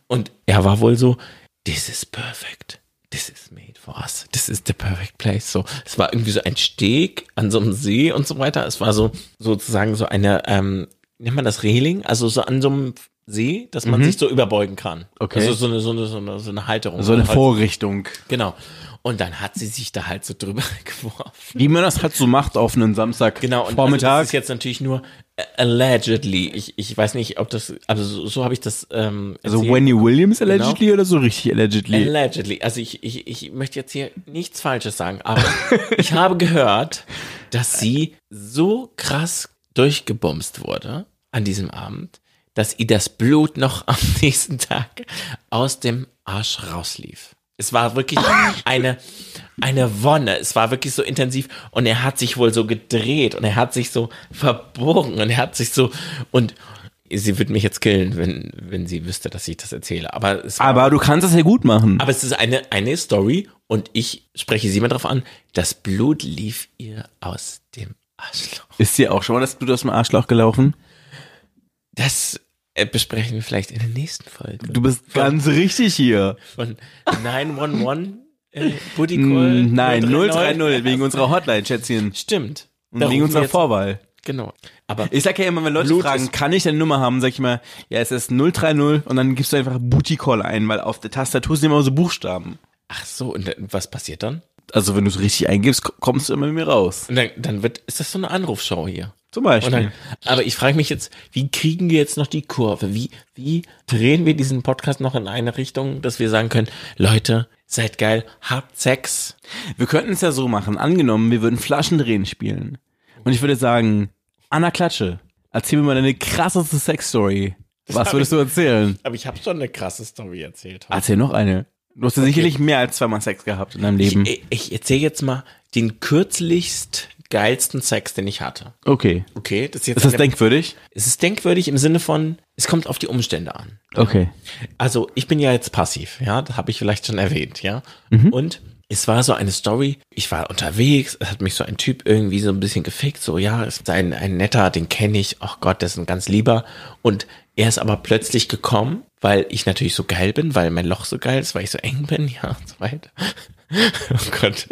Und er war wohl so, this is perfect. This is made for us. This is the perfect place. So, es war irgendwie so ein Steg an so einem See und so weiter. Es war so sozusagen so eine, ähm, nennt man das Reling? Also so an so einem See, dass man sich so überbeugen kann. Mhm. Okay. Also so eine, so eine, so eine, so eine Halterung. So eine Halt- Vorrichtung. Genau. Und dann hat sie sich da halt so drüber geworfen. Wie man das halt so macht auf einen Samstag Genau, und also Vormittag. das ist jetzt natürlich nur äh, allegedly. Ich, ich weiß nicht, ob das, also so, so habe ich das ähm, also erzählt. Wendy Williams allegedly oder so richtig allegedly? Allegedly. Also ich, ich, ich möchte jetzt hier nichts Falsches sagen, aber ich habe gehört, dass sie so krass durchgebumst wurde an diesem Abend, dass ihr das Blut noch am nächsten Tag aus dem Arsch rauslief. Es war wirklich eine, eine Wonne. Es war wirklich so intensiv und er hat sich wohl so gedreht und er hat sich so verbogen und er hat sich so und sie würde mich jetzt killen, wenn, wenn sie wüsste, dass ich das erzähle. Aber es war Aber du kannst das ja gut machen. aber es ist eine, eine Story und ich spreche sie mal drauf an. Das Blut lief ihr aus dem Arschloch. Ist dir auch schon mal das Blut aus dem Arschloch gelaufen? Das besprechen wir vielleicht in der nächsten Folge. Du bist ganz richtig hier. Von 911 äh, Booty Call. Mm, Nein, 039. 030 wegen unserer Hotline, Schätzchen. Stimmt. Und Da wegen unserer Vorwahl. Genau. Aber Ich sag ja immer, wenn Leute Blut fragen, kann ich deine Nummer haben, sag ich mal, ja, es ist 030 und dann gibst du einfach Booty Call ein, weil auf der Tastatur sind immer so Buchstaben. ach so, und was passiert dann? Also wenn du es richtig eingibst, ko- kommst du immer mit mir raus. Und dann, dann wird, ist das so eine Anrufshow hier. Zum Beispiel. aber ich frage mich jetzt, wie kriegen wir jetzt noch die Kurve? Wie, wie drehen wir diesen Podcast noch in eine Richtung, dass wir sagen können, Leute, seid geil, habt Sex. Wir könnten es ja so machen. Angenommen, wir würden Flaschendrehen spielen. Und ich würde sagen, Anna Klatsche, erzähl mir mal deine krasseste Sexstory. Was würdest du erzählen? Aber ich habe schon eine krasse Story erzählt. Erzähl noch eine. Du hast ja sicherlich mehr als zweimal Sex gehabt in deinem Leben. Ich, ich erzähle jetzt mal den kürzlichst geilsten Sex, den ich hatte. Okay. Okay, das ist jetzt Ist das denkwürdig? es ist denkwürdig im Sinne von, Es kommt auf die Umstände an. Okay. Also ich bin ja jetzt passiv, ja, das habe ich vielleicht schon erwähnt, ja. Und es war so eine Story, ich war unterwegs, es hat mich so ein Typ irgendwie so ein bisschen gefickt, so ja, ist ein, ein netter, den kenne ich, ach Gott, das ist ein ganz lieber. Und er ist aber plötzlich gekommen, weil ich natürlich so geil bin, weil mein Loch so geil ist, weil ich so eng bin, ja, und so weiter. oh Gott.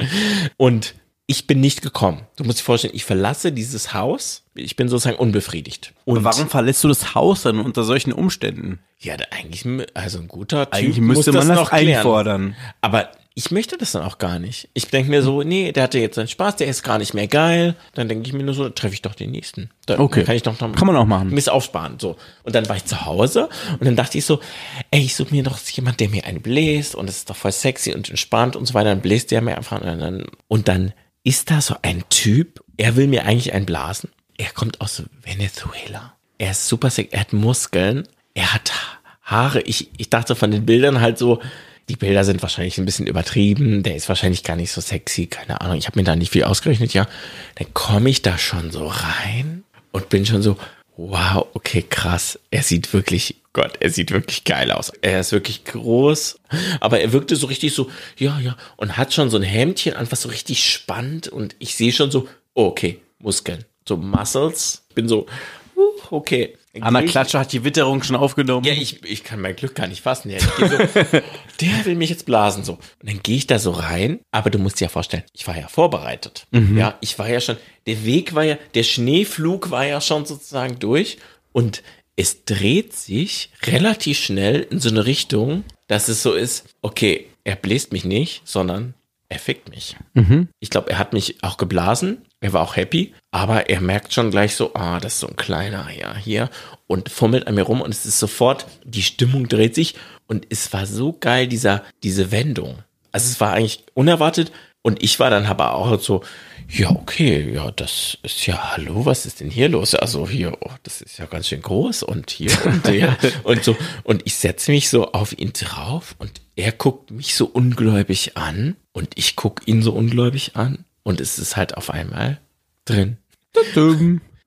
Und ich bin nicht gekommen. Du musst dir vorstellen, ich verlasse dieses Haus, ich bin sozusagen unbefriedigt. Und Warum verlässt du das Haus dann unter solchen Umständen? Ja, da eigentlich, also ein guter Typ Eigentlich muss müsste man das noch klären. einfordern. Aber ich möchte das dann auch gar nicht. Ich denke mir so, nee, der hatte jetzt seinen Spaß, der ist gar nicht mehr geil. Dann denke ich mir nur so, treffe ich doch den nächsten. Da Okay. Kann ich doch noch Kann man auch machen. Mir aufsparen. So. Und dann war ich zu Hause und dann dachte ich so, ey, ich suche mir doch jemand, der mir einen bläst und es ist doch voll sexy und entspannt und so weiter. Dann bläst der mir einfach und dann, und dann ist da so ein Typ, er will mir eigentlich einen blasen. Er kommt aus Venezuela. Er ist super sexy, er hat Muskeln, er hat Haare. Ich, ich dachte von den Bildern halt so, die Bilder sind wahrscheinlich ein bisschen übertrieben, der ist wahrscheinlich gar nicht so sexy, keine Ahnung. Ich habe mir da nicht viel ausgerechnet, ja. Dann komme ich da schon so rein und bin schon so, wow, okay, krass. Er sieht wirklich, Gott, er sieht wirklich geil aus. Er ist wirklich groß, aber er wirkte so richtig so, ja, ja, und hat schon so ein Hemdchen an, was so richtig spannend und ich sehe schon so, okay, Muskeln, so Muscles. Bin so, uh, okay. Anna Klatscher hat die Witterung schon aufgenommen. ja, ich, ich kann mein Glück gar nicht fassen. Ja, so, der will mich jetzt blasen so. Und dann gehe ich da so rein, aber du musst dir ja vorstellen, ich war ja vorbereitet. Ja, ich war ja schon, der Weg war ja, der Schneeflug war ja schon sozusagen durch und es dreht sich relativ schnell in so eine Richtung, dass es so ist, okay, er bläst mich nicht, sondern er fickt mich. Ich glaube, er hat mich auch geblasen. Er war auch happy, aber er merkt schon gleich so, ah, das ist so ein kleiner, ja, hier und fummelt an mir rum und es ist sofort, die Stimmung dreht sich und es war so geil, dieser, diese Wendung. Also es war eigentlich unerwartet und ich war dann aber auch so, ja, okay, ja, das ist ja, hallo, was ist denn hier los? Also hier, oh, das ist ja ganz schön groß und hier und der und so. Und ich setze mich so auf ihn drauf und er guckt mich so ungläubig an und ich guck ihn so ungläubig an und es ist halt auf einmal drin.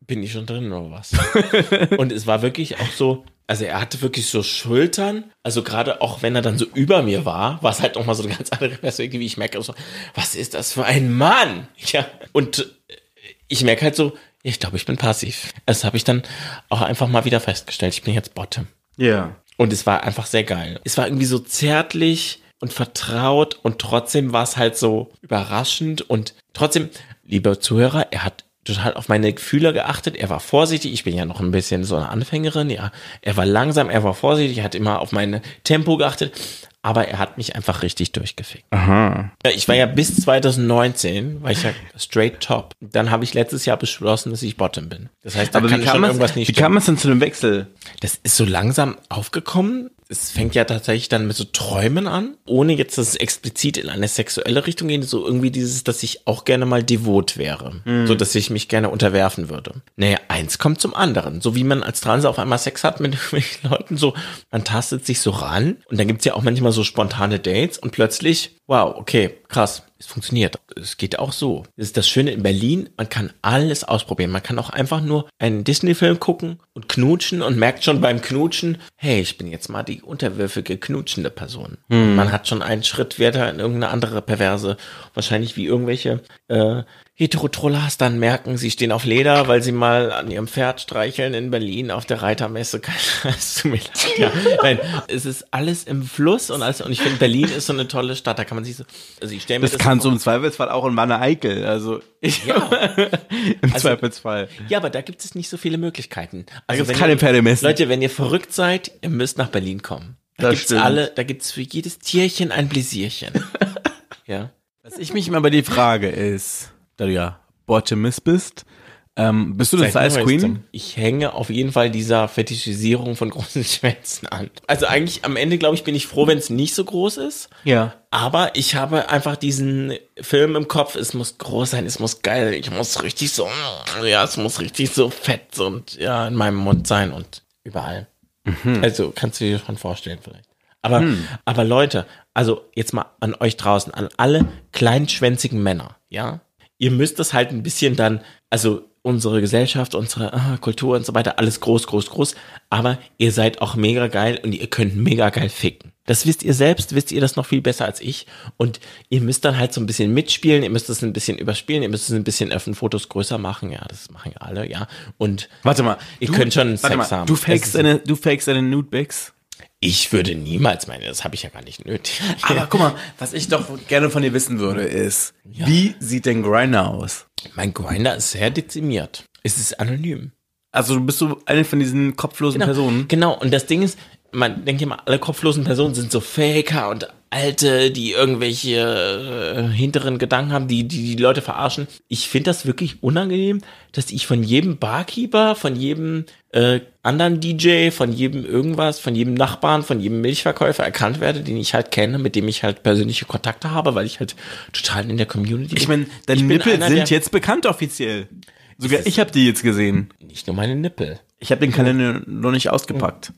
Bin ich schon drin oder was? und es war wirklich auch so, also er hatte wirklich so Schultern, also gerade auch wenn er dann so über mir war, war es halt nochmal so eine ganz andere Perspektive. Ich merke so, was ist das für ein Mann? Ja, und äh, ich merke halt so, ich glaube, ich bin passiv. Das habe ich dann auch einfach mal wieder festgestellt. Ich bin jetzt Bottom. Ja. Und es war einfach sehr geil. Es war irgendwie so zärtlich und vertraut und trotzdem war es halt so überraschend und trotzdem, lieber Zuhörer, er hat total auf meine Gefühle geachtet. Er war vorsichtig. Ich bin ja noch ein bisschen so eine Anfängerin. Ja, er war langsam, er war vorsichtig, er hat immer auf meine Tempo geachtet. Aber er hat mich einfach richtig durchgefickt. Aha. Ich war ja bis 2019, war ich ja straight top. Dann habe ich letztes Jahr beschlossen, dass ich Bottom bin. Das heißt, da Aber kann wie schon kam, es, irgendwas nicht wie stimmen. kam es denn zu dem Wechsel? Das ist so langsam aufgekommen. Es fängt ja tatsächlich dann mit so Träumen an, ohne jetzt, dass es explizit in eine sexuelle Richtung geht, so irgendwie dieses, dass ich auch gerne mal devot wäre, so dass ich mich gerne unterwerfen würde. Naja, eins kommt zum anderen, so wie man als Transe auf einmal Sex hat mit irgendwelchen Leuten, so man tastet sich so ran und dann gibt's ja auch manchmal so spontane Dates und plötzlich, wow, okay, krass, es funktioniert. Es geht auch so. Das ist das Schöne in Berlin, man kann alles ausprobieren. Man kann auch einfach nur einen Disney-Film gucken und knutschen und merkt schon beim Knutschen, hey, ich bin jetzt mal die unterwürfige, knutschende Person. Man hat schon einen Schritt weiter in irgendeine andere Perverse. Wahrscheinlich wie irgendwelche äh, Heterotrollas dann merken, sie stehen auf Leder, weil sie mal an ihrem Pferd streicheln in Berlin auf der Reitermesse. Es tut mir leid, ja. Nein, es ist alles im Fluss und alles, und ich finde, Berlin ist so eine tolle Stadt, da kann man sich so, also ich stelle mir Das das, kannst du im Zweifelsfall auch in Wanne Eickel. Also ich, Ja. im Zweifelsfall. Ja, aber da gibt es nicht so viele Möglichkeiten. Also gibt's wenn keine Pferdemessen. Leute, wenn ihr verrückt seid, ihr müsst nach Berlin kommen. Da Das gibt's stimmt. alle, da gibt's für jedes Tierchen ein Bläsierchen. ja. Was ich mich immer bei dir frage ist, da du ja Bottomist bist, ähm, bist du eine Seit Size. Queen? Ich hänge auf jeden Fall dieser Fetischisierung von großen Schwänzen an. Also eigentlich am Ende, glaube ich, bin ich froh, wenn es nicht so groß ist. Ja. Aber ich habe einfach diesen Film im Kopf, es muss groß sein, es muss geil, ich muss richtig so, ja, es muss richtig so fett und ja, in meinem Mund sein und überall. Also kannst du dir schon vorstellen vielleicht. Aber, aber Leute, also jetzt mal an euch draußen, an alle kleinschwänzigen Männer, ja. Ihr müsst das halt ein bisschen dann, also unsere Gesellschaft, unsere ah, Kultur und so weiter, alles groß, groß, groß. Aber ihr seid auch mega geil und ihr könnt mega geil ficken. Das wisst ihr selbst, wisst ihr das noch viel besser als ich. Und ihr müsst dann halt so ein bisschen mitspielen, ihr müsst es ein bisschen überspielen, ihr müsst es ein bisschen öffnen, Fotos größer machen. Ja, das machen ja alle, ja. Und Warte mal. Ihr du, könnt schon Sex mal, haben. Du fakest ist- eine, du fakest eine Nudebags. Ich würde niemals meine, das habe ich ja gar nicht nötig. Aber guck mal, was ich doch gerne von dir wissen würde, ist, wie sieht denn Grinder aus? mein Grinder ist sehr dezimiert. Es ist anonym. Also du bist so eine von diesen kopflosen Personen. Genau, und das Ding ist, man denkt immer, alle kopflosen Personen sind so Faker und Alte, die irgendwelche äh, hinteren Gedanken haben, die, die die Leute verarschen. Ich finde das wirklich unangenehm, dass ich von jedem Barkeeper, von jedem äh, anderen DJ, von jedem irgendwas, von jedem Nachbarn, von jedem Milchverkäufer erkannt werde, den ich halt kenne, mit dem ich halt persönliche Kontakte habe, weil ich halt total in der Community Ich meine, deine Ich bin Nippel einer, sind jetzt bekannt offiziell. Sogar ich habe die jetzt gesehen. Nicht nur meine Nippel. Ich habe den Kalender noch nicht ausgepackt.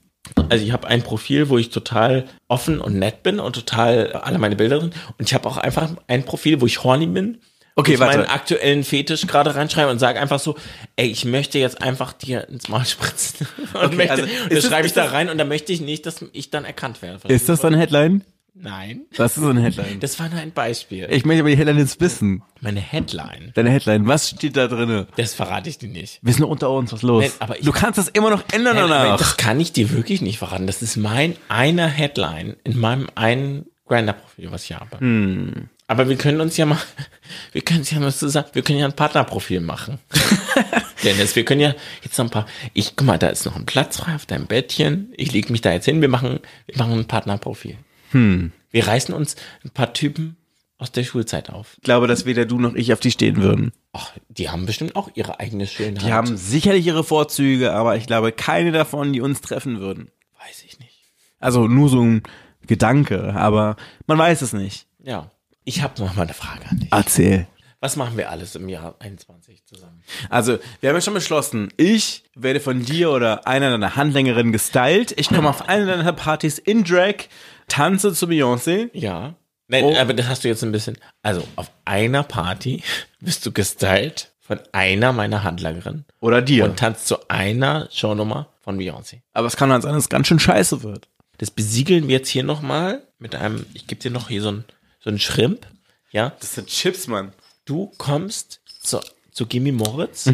Also ich habe ein Profil, wo ich total offen und nett bin und total alle meine Bilder drin. Und ich habe auch einfach ein Profil, wo ich horny bin. Okay, ich warte. meinen aktuellen Fetisch gerade reinschreibe und sage einfach so, ey, ich möchte jetzt einfach dir ins Maul spritzen. Und, möchte, also und das schreibe ich da rein und da möchte ich nicht, dass ich dann erkannt werde. Ist das deine Headline? Nein. Was ist so eine Headline? Das war nur ein Beispiel. Ich möchte aber die Headline jetzt wissen. Meine Headline. Deine Headline, was steht da drinne? Das verrate ich dir nicht. Wir sind nur unter uns, was los? Nein, aber ich- du kannst das immer noch ändern Nein, danach. das kann ich dir wirklich nicht verraten. Das ist mein einer Headline in meinem einen Grinder-Profil, was ich habe. Hm. Aber wir können uns ja mal, wir können uns ja mal zusammen, wir können ja ein Partnerprofil machen. Dennis, wir können ja jetzt noch ein paar, ich, guck mal, da ist noch ein Platz frei auf deinem Bettchen. Ich leg mich da jetzt hin, wir machen, wir machen ein Partnerprofil. Hm. Wir reißen uns ein paar Typen aus der Schulzeit auf. Ich glaube, dass weder du noch ich auf die stehen würden. Ach, die haben bestimmt auch ihre eigene Schönheit. Die haben sicherlich ihre Vorzüge, aber ich glaube keine davon, die uns treffen würden. weiß ich nicht. Also nur so ein Gedanke, aber man weiß es nicht. Ja. Ich habe noch mal eine Frage an dich. Erzähl. Was machen wir alles im Jahr 21 zusammen? Also, wir haben ja schon beschlossen, ich werde von dir oder einer deiner Handlängerinnen gestylt. Ich komme auf eine deiner Partys in Drag, tanze zu Beyoncé. Ja. Nein, Oh. aber das hast du jetzt ein bisschen. Also, auf einer Party bist du gestylt von einer meiner Handlerinnen Oder dir. und tanzt zu einer Shownummer von Beyoncé. aber es kann halt sein, dass es ganz schön scheiße wird. Das besiegeln wir jetzt hier nochmal mit einem, ich gebe dir noch hier so ein, so ein Shrimp. Ja. Das sind Chips, Mann. Du kommst zu, zu Gimme Moritz.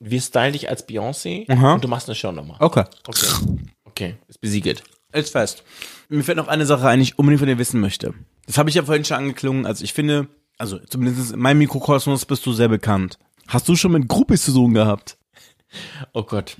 Wir stylen dich als Beyoncé Mhm. Und du machst eine Shownummer. Okay. Okay. Okay. Ist besiegelt. Ist fest. Mir fällt noch eine Sache ein, die ich unbedingt von dir wissen möchte. Das habe ich ja vorhin schon angeklungen. Also ich finde, also zumindest in meinem Mikrokosmos bist du sehr bekannt. Hast du schon mit Groupies zu tun gehabt? Oh Gott.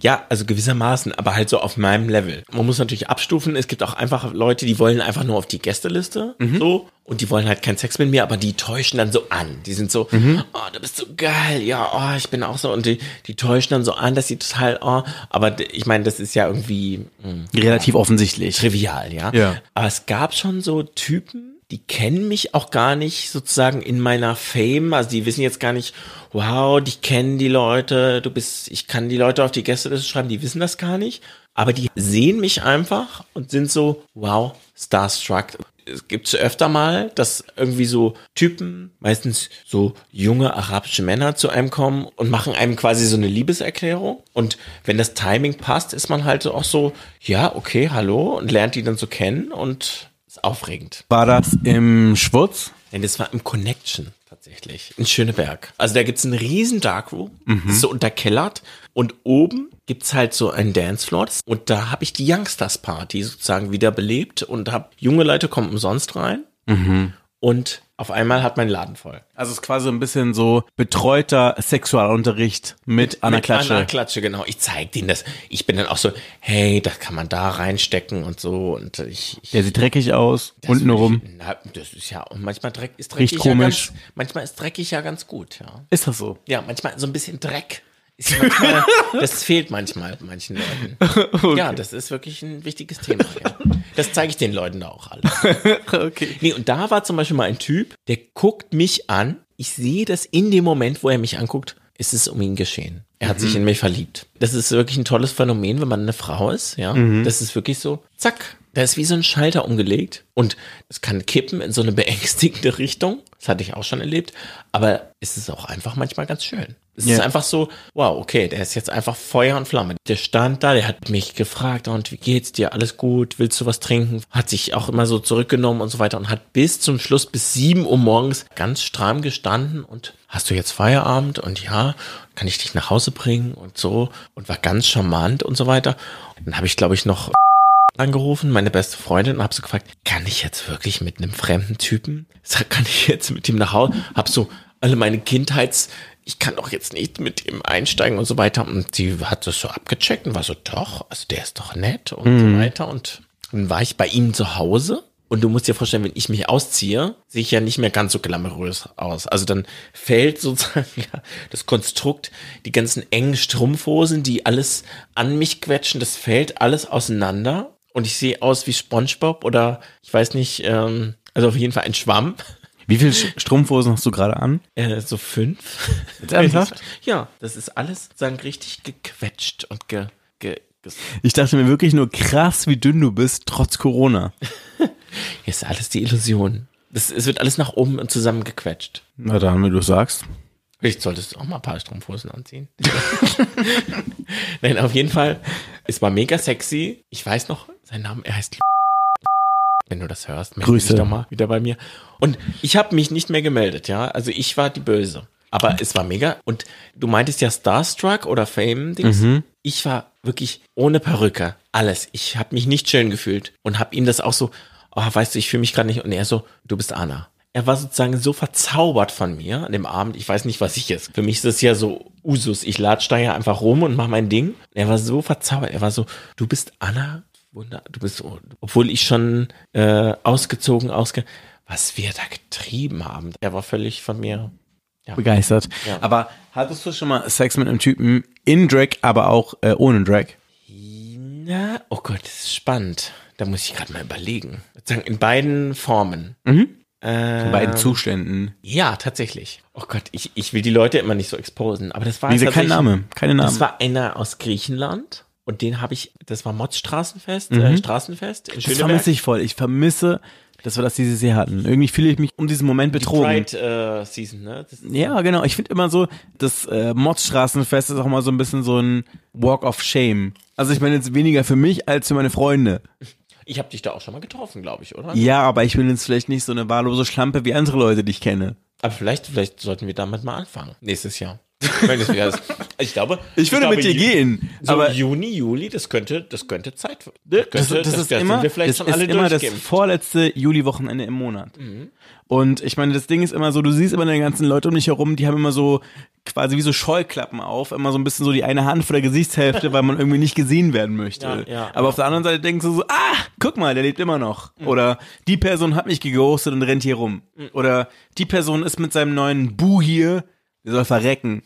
Ja, also gewissermaßen, aber halt so auf meinem Level. Man muss natürlich abstufen. Es gibt auch einfach Leute, die wollen einfach nur auf die Gästeliste, so, und die wollen halt keinen Sex mit mir, aber die täuschen dann so an. Die sind so, oh, du bist so geil, ja, oh, ich bin auch so, und die, die täuschen dann so an, dass sie total, oh, aber ich meine, das ist ja irgendwie mh, Relativ offensichtlich. trivial, ja. Ja. Aber es gab schon so Typen, die kennen mich auch gar nicht sozusagen in meiner Fame. Also die wissen jetzt gar nicht, wow, die kennen die Leute, du bist, ich kann die Leute auf die Gästeliste schreiben, die wissen das gar nicht. Aber die sehen mich einfach und sind so, wow, starstruck. Es gibt öfter mal, dass irgendwie so Typen, meistens so junge arabische Männer zu einem kommen und machen einem quasi so eine Liebeserklärung. Und wenn das Timing passt, ist man halt auch so, ja, okay, hallo, und lernt die dann so kennen und ist aufregend. War das im Schwurz? Denn das war im Connection tatsächlich in Schöneberg. Also da gibt's einen riesen Darkroom, das ist so unterkellert und oben gibt's halt so einen Dancefloor und da habe ich die Youngsters Party sozusagen wieder belebt und habe junge Leute kommen umsonst rein und auf einmal hat mein Laden voll. Also es ist quasi so ein bisschen so betreuter Sexualunterricht mit, einer Klatsche. Einer Klatsche, genau. Ich zeig denen das. Ich bin dann auch so, hey, das kann man da reinstecken und so und ich, ich Der sieht dreckig aus, das unten würde ich- rum. Na, das ist ja, und manchmal dreck, ist dreckig Riecht ja komisch. ganz, manchmal ist dreckig ja ganz gut, ja. Ist das so? Ja, manchmal so ein bisschen Dreck. Manchmal, das fehlt manchmal manchen Leuten. Ja, das ist wirklich ein wichtiges Thema. Ja. Das zeige ich den Leuten da auch alles. Okay. Nee, und da war zum Beispiel mal ein Typ, der guckt mich an. Ich sehe das in dem Moment, wo er mich anguckt, ist es um ihn geschehen. Er hat sich in mich verliebt. Das ist wirklich ein tolles Phänomen, wenn man eine Frau ist, ja. Das ist wirklich so, zack. Da ist wie so ein Schalter umgelegt und es kann kippen in so eine beängstigende Richtung. Das hatte ich auch schon erlebt. Aber es ist auch einfach manchmal ganz schön. Es Ja. ist einfach so, wow, okay, der ist jetzt einfach Feuer und Flamme. Der stand da, der hat mich gefragt, und wie geht's dir? Alles gut? Willst du was trinken? Hat sich auch immer so zurückgenommen und so weiter und hat bis zum Schluss, bis sieben Uhr morgens ganz stramm gestanden und hast du jetzt Feierabend? Und ja, kann ich dich nach Hause bringen und so und war ganz charmant und so weiter. Dann habe ich, glaube ich, noch angerufen, meine beste Freundin, und habe so gefragt, kann ich jetzt wirklich mit einem fremden Typen? Sag, Kann ich jetzt mit ihm nach Hause? Hab so alle meine Kindheits, ich kann doch jetzt nicht mit ihm einsteigen und so weiter. Und sie hat das so abgecheckt und war so, doch, also der ist doch nett und so weiter. Und dann war ich bei ihm zu Hause. Und du musst dir vorstellen, wenn ich mich ausziehe, sehe ich ja nicht mehr ganz so glamourös aus. Also dann fällt sozusagen ja, das Konstrukt, die ganzen engen Strumpfhosen, die alles an mich quetschen, das fällt alles auseinander. Und ich sehe aus wie SpongeBob oder ich weiß nicht, ähm, also auf jeden Fall ein Schwamm. Wie viele Strumpfhosen hast du gerade an? Äh, so fünf. ernsthaft? Ja, das ist alles sozusagen richtig gequetscht und ge, ge, ges- Ich dachte mir wirklich nur krass, wie dünn du bist, trotz Corona. Hier ist alles die Illusion. Das, es wird alles nach oben und zusammengequetscht. Na dann, wie du sagst. Vielleicht solltest du auch mal ein paar Strumpfhosen anziehen. Nein, auf jeden Fall. Es war mega sexy. Ich weiß noch, sein Name, er heißt wenn du das hörst, melde Grüße. dich doch mal wieder bei mir. Und ich habe mich nicht mehr gemeldet, ja. Also ich war die Böse. Aber es war mega. Und du meintest ja Starstruck oder Fame-Dings. Ich war wirklich ohne Perücke. Alles. Ich habe mich nicht schön gefühlt. Und habe ihm das auch so, oh, weißt du, ich fühle mich gerade nicht. Und er so, du bist Anna. Er war sozusagen so verzaubert von mir an dem Abend. Ich weiß nicht, was ich jetzt. Für mich ist das ja so Usus. Ich latsch da ja einfach rum und mach mein Ding. Er war so verzaubert. Er war so, du bist Anna. Wunder, du bist, so- obwohl ich schon äh, ausgezogen, ausge, was wir da getrieben haben. Er war völlig von mir. Begeistert. Ja. Aber hattest du schon mal Sex mit einem Typen in Drag, aber auch äh, ohne Drag? Na, oh Gott, das ist spannend. Da muss ich gerade mal überlegen. In beiden Formen. In Äh, beiden Zuständen. Ja, tatsächlich. Oh Gott, ich, ich will die Leute immer nicht so exposen, aber das war Wie gesagt, kein Name. Keine Namen. Das war einer aus Griechenland und den habe ich, das war Mods Straßenfest, Mhm. äh, Straßenfest in das Schöneberg. vermisse ich voll. Ich vermisse, dass wir das dieses Jahr hatten. Irgendwie fühle ich mich um diesen Moment Die betrogen. Pride äh, Season, ne? Das, Ja, genau. Ich finde immer so, das äh, Mods-Straßenfest ist auch mal so ein bisschen so ein Walk of Shame. Also ich meine jetzt weniger für mich als für meine Freunde. ich habe dich da auch schon mal getroffen, glaube ich, oder? Ja, aber ich bin jetzt vielleicht nicht so eine wahllose Schlampe wie andere Leute, die ich kenne. Aber vielleicht, vielleicht sollten wir damit mal anfangen. Nächstes Jahr. Ist. Ich glaube, Ich würde glaube, mit dir gehen, So aber Juni, Juli, das könnte, das könnte Zeit. das, könnte- das, ist da immer, sind wir vielleicht das ist immer das vorletzte Juli-Wochenende im Monat. Und ich meine, das Ding ist immer so, du siehst immer die ganzen Leute um dich herum, die haben immer so quasi wie so Scheuklappen auf, immer so ein bisschen so die eine Hand vor der Gesichtshälfte, weil man irgendwie nicht gesehen werden möchte. Ja, ja, Aber auf der anderen Seite denkst du so, ah, guck mal, der lebt immer noch. Oder die Person hat mich geghostet und rennt hier rum. Oder die Person ist mit seinem neuen Bu hier, der soll verrecken.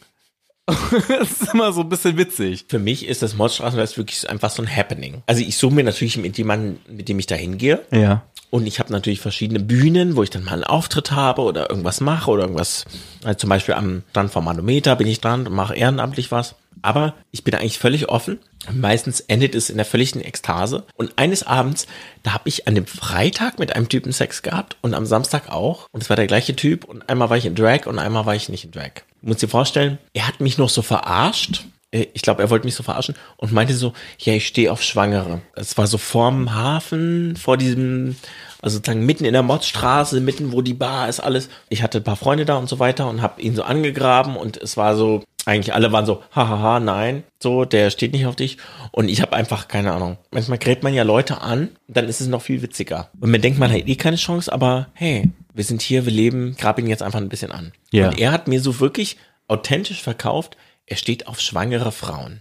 das ist immer so ein bisschen witzig. Für mich ist das Mordstraßenfest wirklich einfach so ein Happening. Also ich suche mir natürlich mit jemandem, mit dem ich da hingehe. Ja. Und ich habe natürlich verschiedene Bühnen, wo ich dann mal einen Auftritt habe oder irgendwas mache oder irgendwas. Also zum Beispiel am Stand vom Manometer bin ich dran und mache ehrenamtlich was. Aber ich bin eigentlich völlig offen. Meistens endet es in der völligen Ekstase. Und eines Abends, da habe ich an dem Freitag mit einem Typen Sex gehabt und am Samstag auch. Und es war der gleiche Typ. Und einmal war ich in Drag und einmal war ich nicht in Drag. Du musst dir vorstellen, er hat mich noch so verarscht. Äh, Ich glaube, er wollte mich so verarschen und meinte so, ja, ich stehe auf Schwangere. Es war so vorm Hafen, vor diesem, also sozusagen mitten in der Mottstraße, mitten wo die Bar ist, alles. Ich hatte ein paar Freunde da und so weiter und habe ihn so angegraben und es war so, eigentlich alle waren so, hahaha, nein, so, der steht nicht auf dich. Und ich habe einfach keine Ahnung. Manchmal gräbt man ja Leute an, dann ist es noch viel witziger. Und man denkt, man hat eh keine Chance, aber hey, wir sind hier, wir leben, grab ihn jetzt einfach ein bisschen an. Ja. Und er hat mir so wirklich authentisch verkauft, er steht auf schwangere Frauen.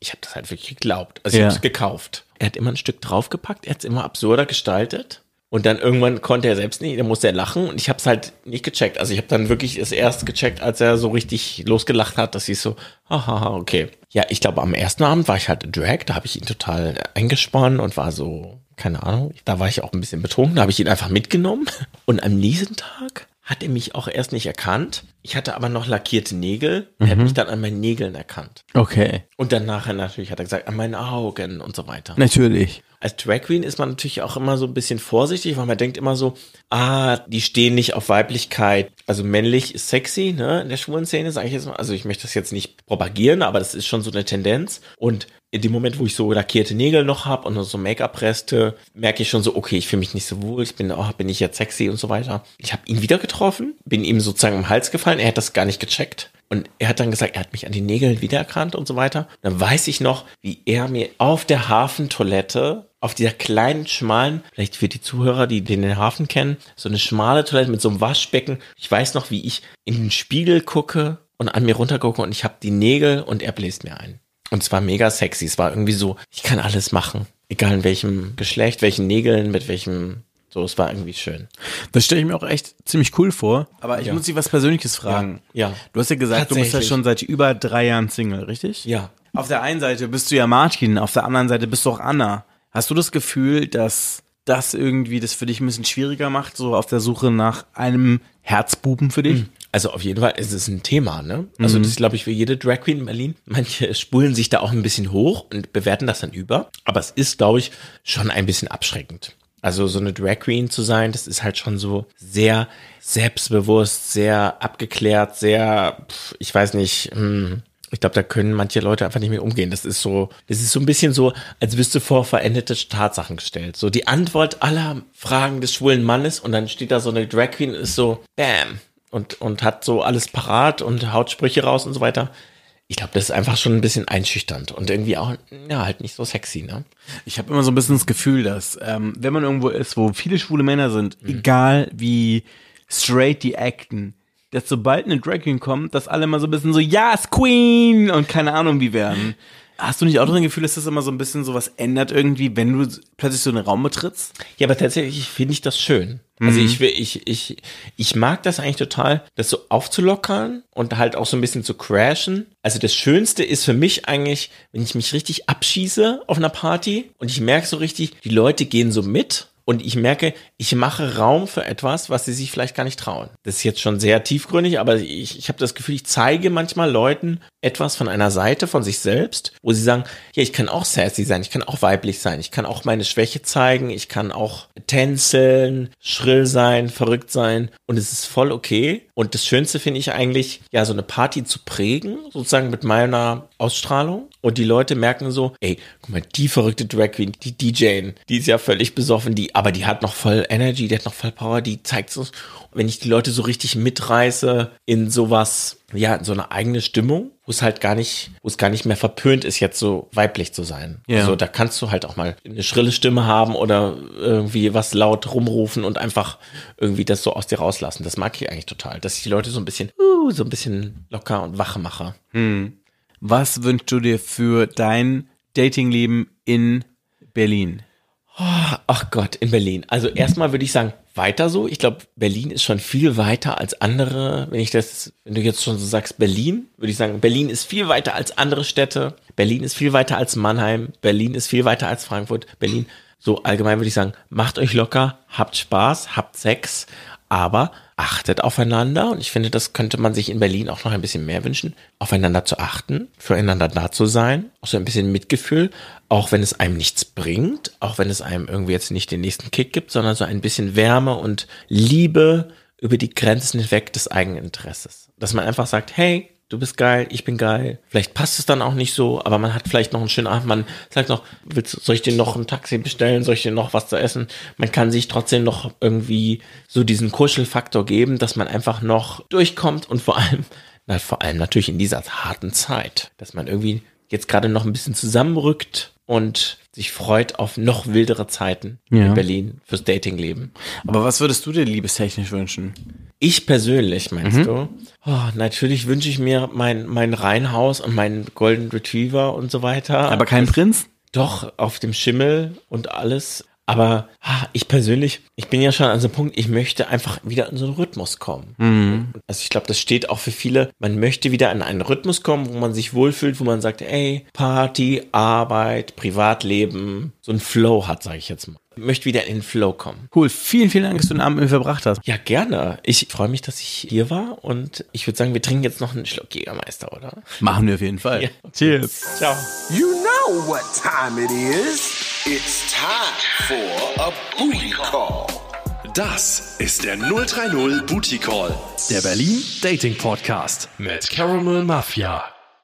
Ich habe das halt wirklich geglaubt. Also ich Ja. habe es gekauft. Er hat immer ein Stück draufgepackt, er hat es immer absurder gestaltet. Und dann irgendwann konnte er selbst nicht, dann musste er lachen und ich habe es halt nicht gecheckt. Also ich habe dann wirklich es erst gecheckt, als er so richtig losgelacht hat, dass ich so, haha, okay. Ja, ich glaube, am ersten Abend war ich halt in Drag, da habe ich ihn total eingesponnen und war so, keine Ahnung, da war ich auch ein bisschen betrunken, da habe ich ihn einfach mitgenommen. Und am nächsten Tag hat er mich auch erst nicht erkannt. Ich Ich hatte aber noch lackierte Nägel. Er hat mich dann an meinen Nägeln erkannt. Okay. Und dann nachher natürlich hat er gesagt, an meinen Augen und so weiter. Natürlich. Als Drag Queen ist man natürlich auch immer so ein bisschen vorsichtig, weil man denkt immer so, ah, die stehen nicht auf Weiblichkeit. Also männlich ist sexy, ne, in der schwulen Szene, sage ich jetzt mal. Also ich möchte das jetzt nicht propagieren, aber das ist schon so eine Tendenz. Und in dem Moment, wo ich so lackierte Nägel noch habe und so Make-up-Reste, merke ich schon so, okay, ich fühle mich nicht so wohl, ich bin, oh, bin ich jetzt sexy und so weiter. Ich habe ihn wieder getroffen, bin ihm sozusagen im Hals gefallen, er hat das gar nicht gecheckt. Und er hat dann gesagt, er hat mich an die Nägeln wiedererkannt und so weiter. Dann weiß ich noch, wie er mir auf der Hafentoilette, auf dieser kleinen, schmalen, vielleicht für die Zuhörer, die den Hafen kennen, so eine schmale Toilette mit so einem Waschbecken. Ich weiß noch, wie ich in den Spiegel gucke und an mir runtergucke und ich habe die Nägel und er bläst mir ein. Und es war mega sexy. Es war irgendwie so, ich kann alles machen. Egal in welchem Geschlecht, welchen Nägeln, mit welchem, so, es war irgendwie schön. Das stelle ich mir auch echt ziemlich cool vor. Aber ich Ja. muss dich was Persönliches fragen. Ja. Ja. Du hast ja gesagt, du bist ja schon seit über drei Jahren Single, richtig? Ja. Auf der einen Seite bist du ja Martin, auf der anderen Seite bist du auch Anna. Hast du das Gefühl, dass das irgendwie das für dich ein bisschen schwieriger macht, so auf der Suche nach einem Herzbuben für dich? Also auf jeden Fall ist es ein Thema, ne? Also das ist, glaube ich, für jede Drag Queen in Berlin. Manche spulen sich da auch ein bisschen hoch und bewerten das dann über. Aber es ist, glaube ich, schon ein bisschen abschreckend. Also so eine Drag Queen zu sein, das ist halt schon so sehr selbstbewusst, sehr abgeklärt, sehr, ich weiß nicht, hm, ich glaube, da können manche Leute einfach nicht mehr umgehen. Das ist so, das ist so ein bisschen so, als wirst du vor veränderte Tatsachen gestellt. So die Antwort aller Fragen des schwulen Mannes und dann steht da so eine Drag Queen ist so, bam, und, und hat so alles parat und haut Sprüche raus und so weiter. Ich glaube, das ist einfach schon ein bisschen einschüchternd und irgendwie auch, ja, halt nicht so sexy, ne? Ich habe immer so ein bisschen das Gefühl, dass ähm, wenn man irgendwo ist, wo viele schwule Männer sind, egal wie straight die acten, dass sobald eine Drag Queen kommt, dass alle immer so ein bisschen so, yes, Queen und keine Ahnung wie werden. Hast du nicht auch das Gefühl, dass das immer so ein bisschen so was ändert irgendwie, wenn du plötzlich so einen Raum betrittst? Ja, aber tatsächlich finde ich das schön. Also ich will, ich, ich, ich mag das eigentlich total, das so aufzulockern und halt auch so ein bisschen zu crashen. Also das Schönste ist für mich eigentlich, wenn ich mich richtig abschieße auf einer Party und ich merke so richtig, die Leute gehen so mit und ich merke, ich mache Raum für etwas, was sie sich vielleicht gar nicht trauen. Das ist jetzt schon sehr tiefgründig, aber ich, ich habe das Gefühl, ich zeige manchmal Leuten etwas von einer Seite von sich selbst, wo sie sagen, ja, ich kann auch sassy sein, ich kann auch weiblich sein, ich kann auch meine Schwäche zeigen, ich kann auch tänzeln, schrill sein, verrückt sein und es ist voll okay. Und das Schönste finde ich eigentlich, ja, so eine Party zu prägen, sozusagen mit meiner Ausstrahlung. Und die Leute merken so, ey, guck mal, die verrückte Drag Queen, die DJin, die ist ja völlig besoffen, die, aber die hat noch voll Energy, die hat noch voll Power, die zeigt so. Wenn ich die Leute so richtig mitreiße in sowas, ja, in so eine eigene Stimmung, wo es halt gar nicht, wo es gar nicht mehr verpönt ist, jetzt so weiblich zu sein. Ja. Also da kannst du halt auch mal eine schrille Stimme haben oder irgendwie was laut rumrufen und einfach irgendwie das so aus dir rauslassen. Das mag ich eigentlich total, dass ich die Leute so ein bisschen, uh, so ein bisschen locker und wach mache. Was wünschst du dir für dein Datingleben in Berlin? Ach Gott, in Berlin. Also erstmal würde ich sagen, weiter so. Ich glaube, Berlin ist schon viel weiter als andere. Wenn ich das, wenn du jetzt schon so sagst, Berlin, würde ich sagen, Berlin ist viel weiter als andere Städte. Berlin ist viel weiter als Mannheim. Berlin ist viel weiter als Frankfurt. Berlin, so allgemein würde ich sagen, macht euch locker, habt Spaß, habt Sex, aber achtet aufeinander. Und ich finde, das könnte man sich in Berlin auch noch ein bisschen mehr wünschen, aufeinander zu achten, füreinander da zu sein, auch so ein bisschen Mitgefühl, auch wenn es einem nichts bringt, auch wenn es einem irgendwie jetzt nicht den nächsten Kick gibt, sondern so ein bisschen Wärme und Liebe über die Grenzen hinweg des eigenen Interesses. Dass man einfach sagt, hey, du bist geil, ich bin geil. Vielleicht passt es dann auch nicht so, aber man hat vielleicht noch einen schönen Abend. Man sagt noch, willst, soll ich dir noch ein Taxi bestellen? Soll ich dir noch was zu essen? Man kann sich trotzdem noch irgendwie so diesen Kuschelfaktor geben, dass man einfach noch durchkommt und vor allem, na, vor allem natürlich in dieser harten Zeit, dass man irgendwie jetzt gerade noch ein bisschen zusammenrückt und sich freut auf noch wildere Zeiten Ja. in Berlin fürs Datingleben. Aber was würdest du dir liebestechnisch wünschen? Ich persönlich, meinst du? Oh, natürlich wünsche ich mir mein, mein Reihenhaus und meinen Golden Retriever und so weiter. Aber kein Prinz? Doch, auf dem Schimmel und alles. Aber ah, ich persönlich, ich bin ja schon an so einem Punkt, ich möchte einfach wieder in so einen Rhythmus kommen. Also ich glaube, das steht auch für viele, man möchte wieder in einen Rhythmus kommen, wo man sich wohlfühlt, wo man sagt, ey, Party, Arbeit, Privatleben, so ein Flow hat, sage ich jetzt mal. Ich möchte wieder in den Flow kommen. Cool. Vielen, vielen Dank, dass du den Abend mit mir verbracht hast. Ja, gerne. Ich freue mich, dass ich hier war und ich würde sagen, wir trinken jetzt noch einen Schluck Jägermeister, oder? Machen wir auf jeden Fall. Ja. Cheers. Ciao. You know what time it is. It's time for a booty call. Das ist der 030 Booty Call, der Berlin Dating Podcast mit Caramel Mafia.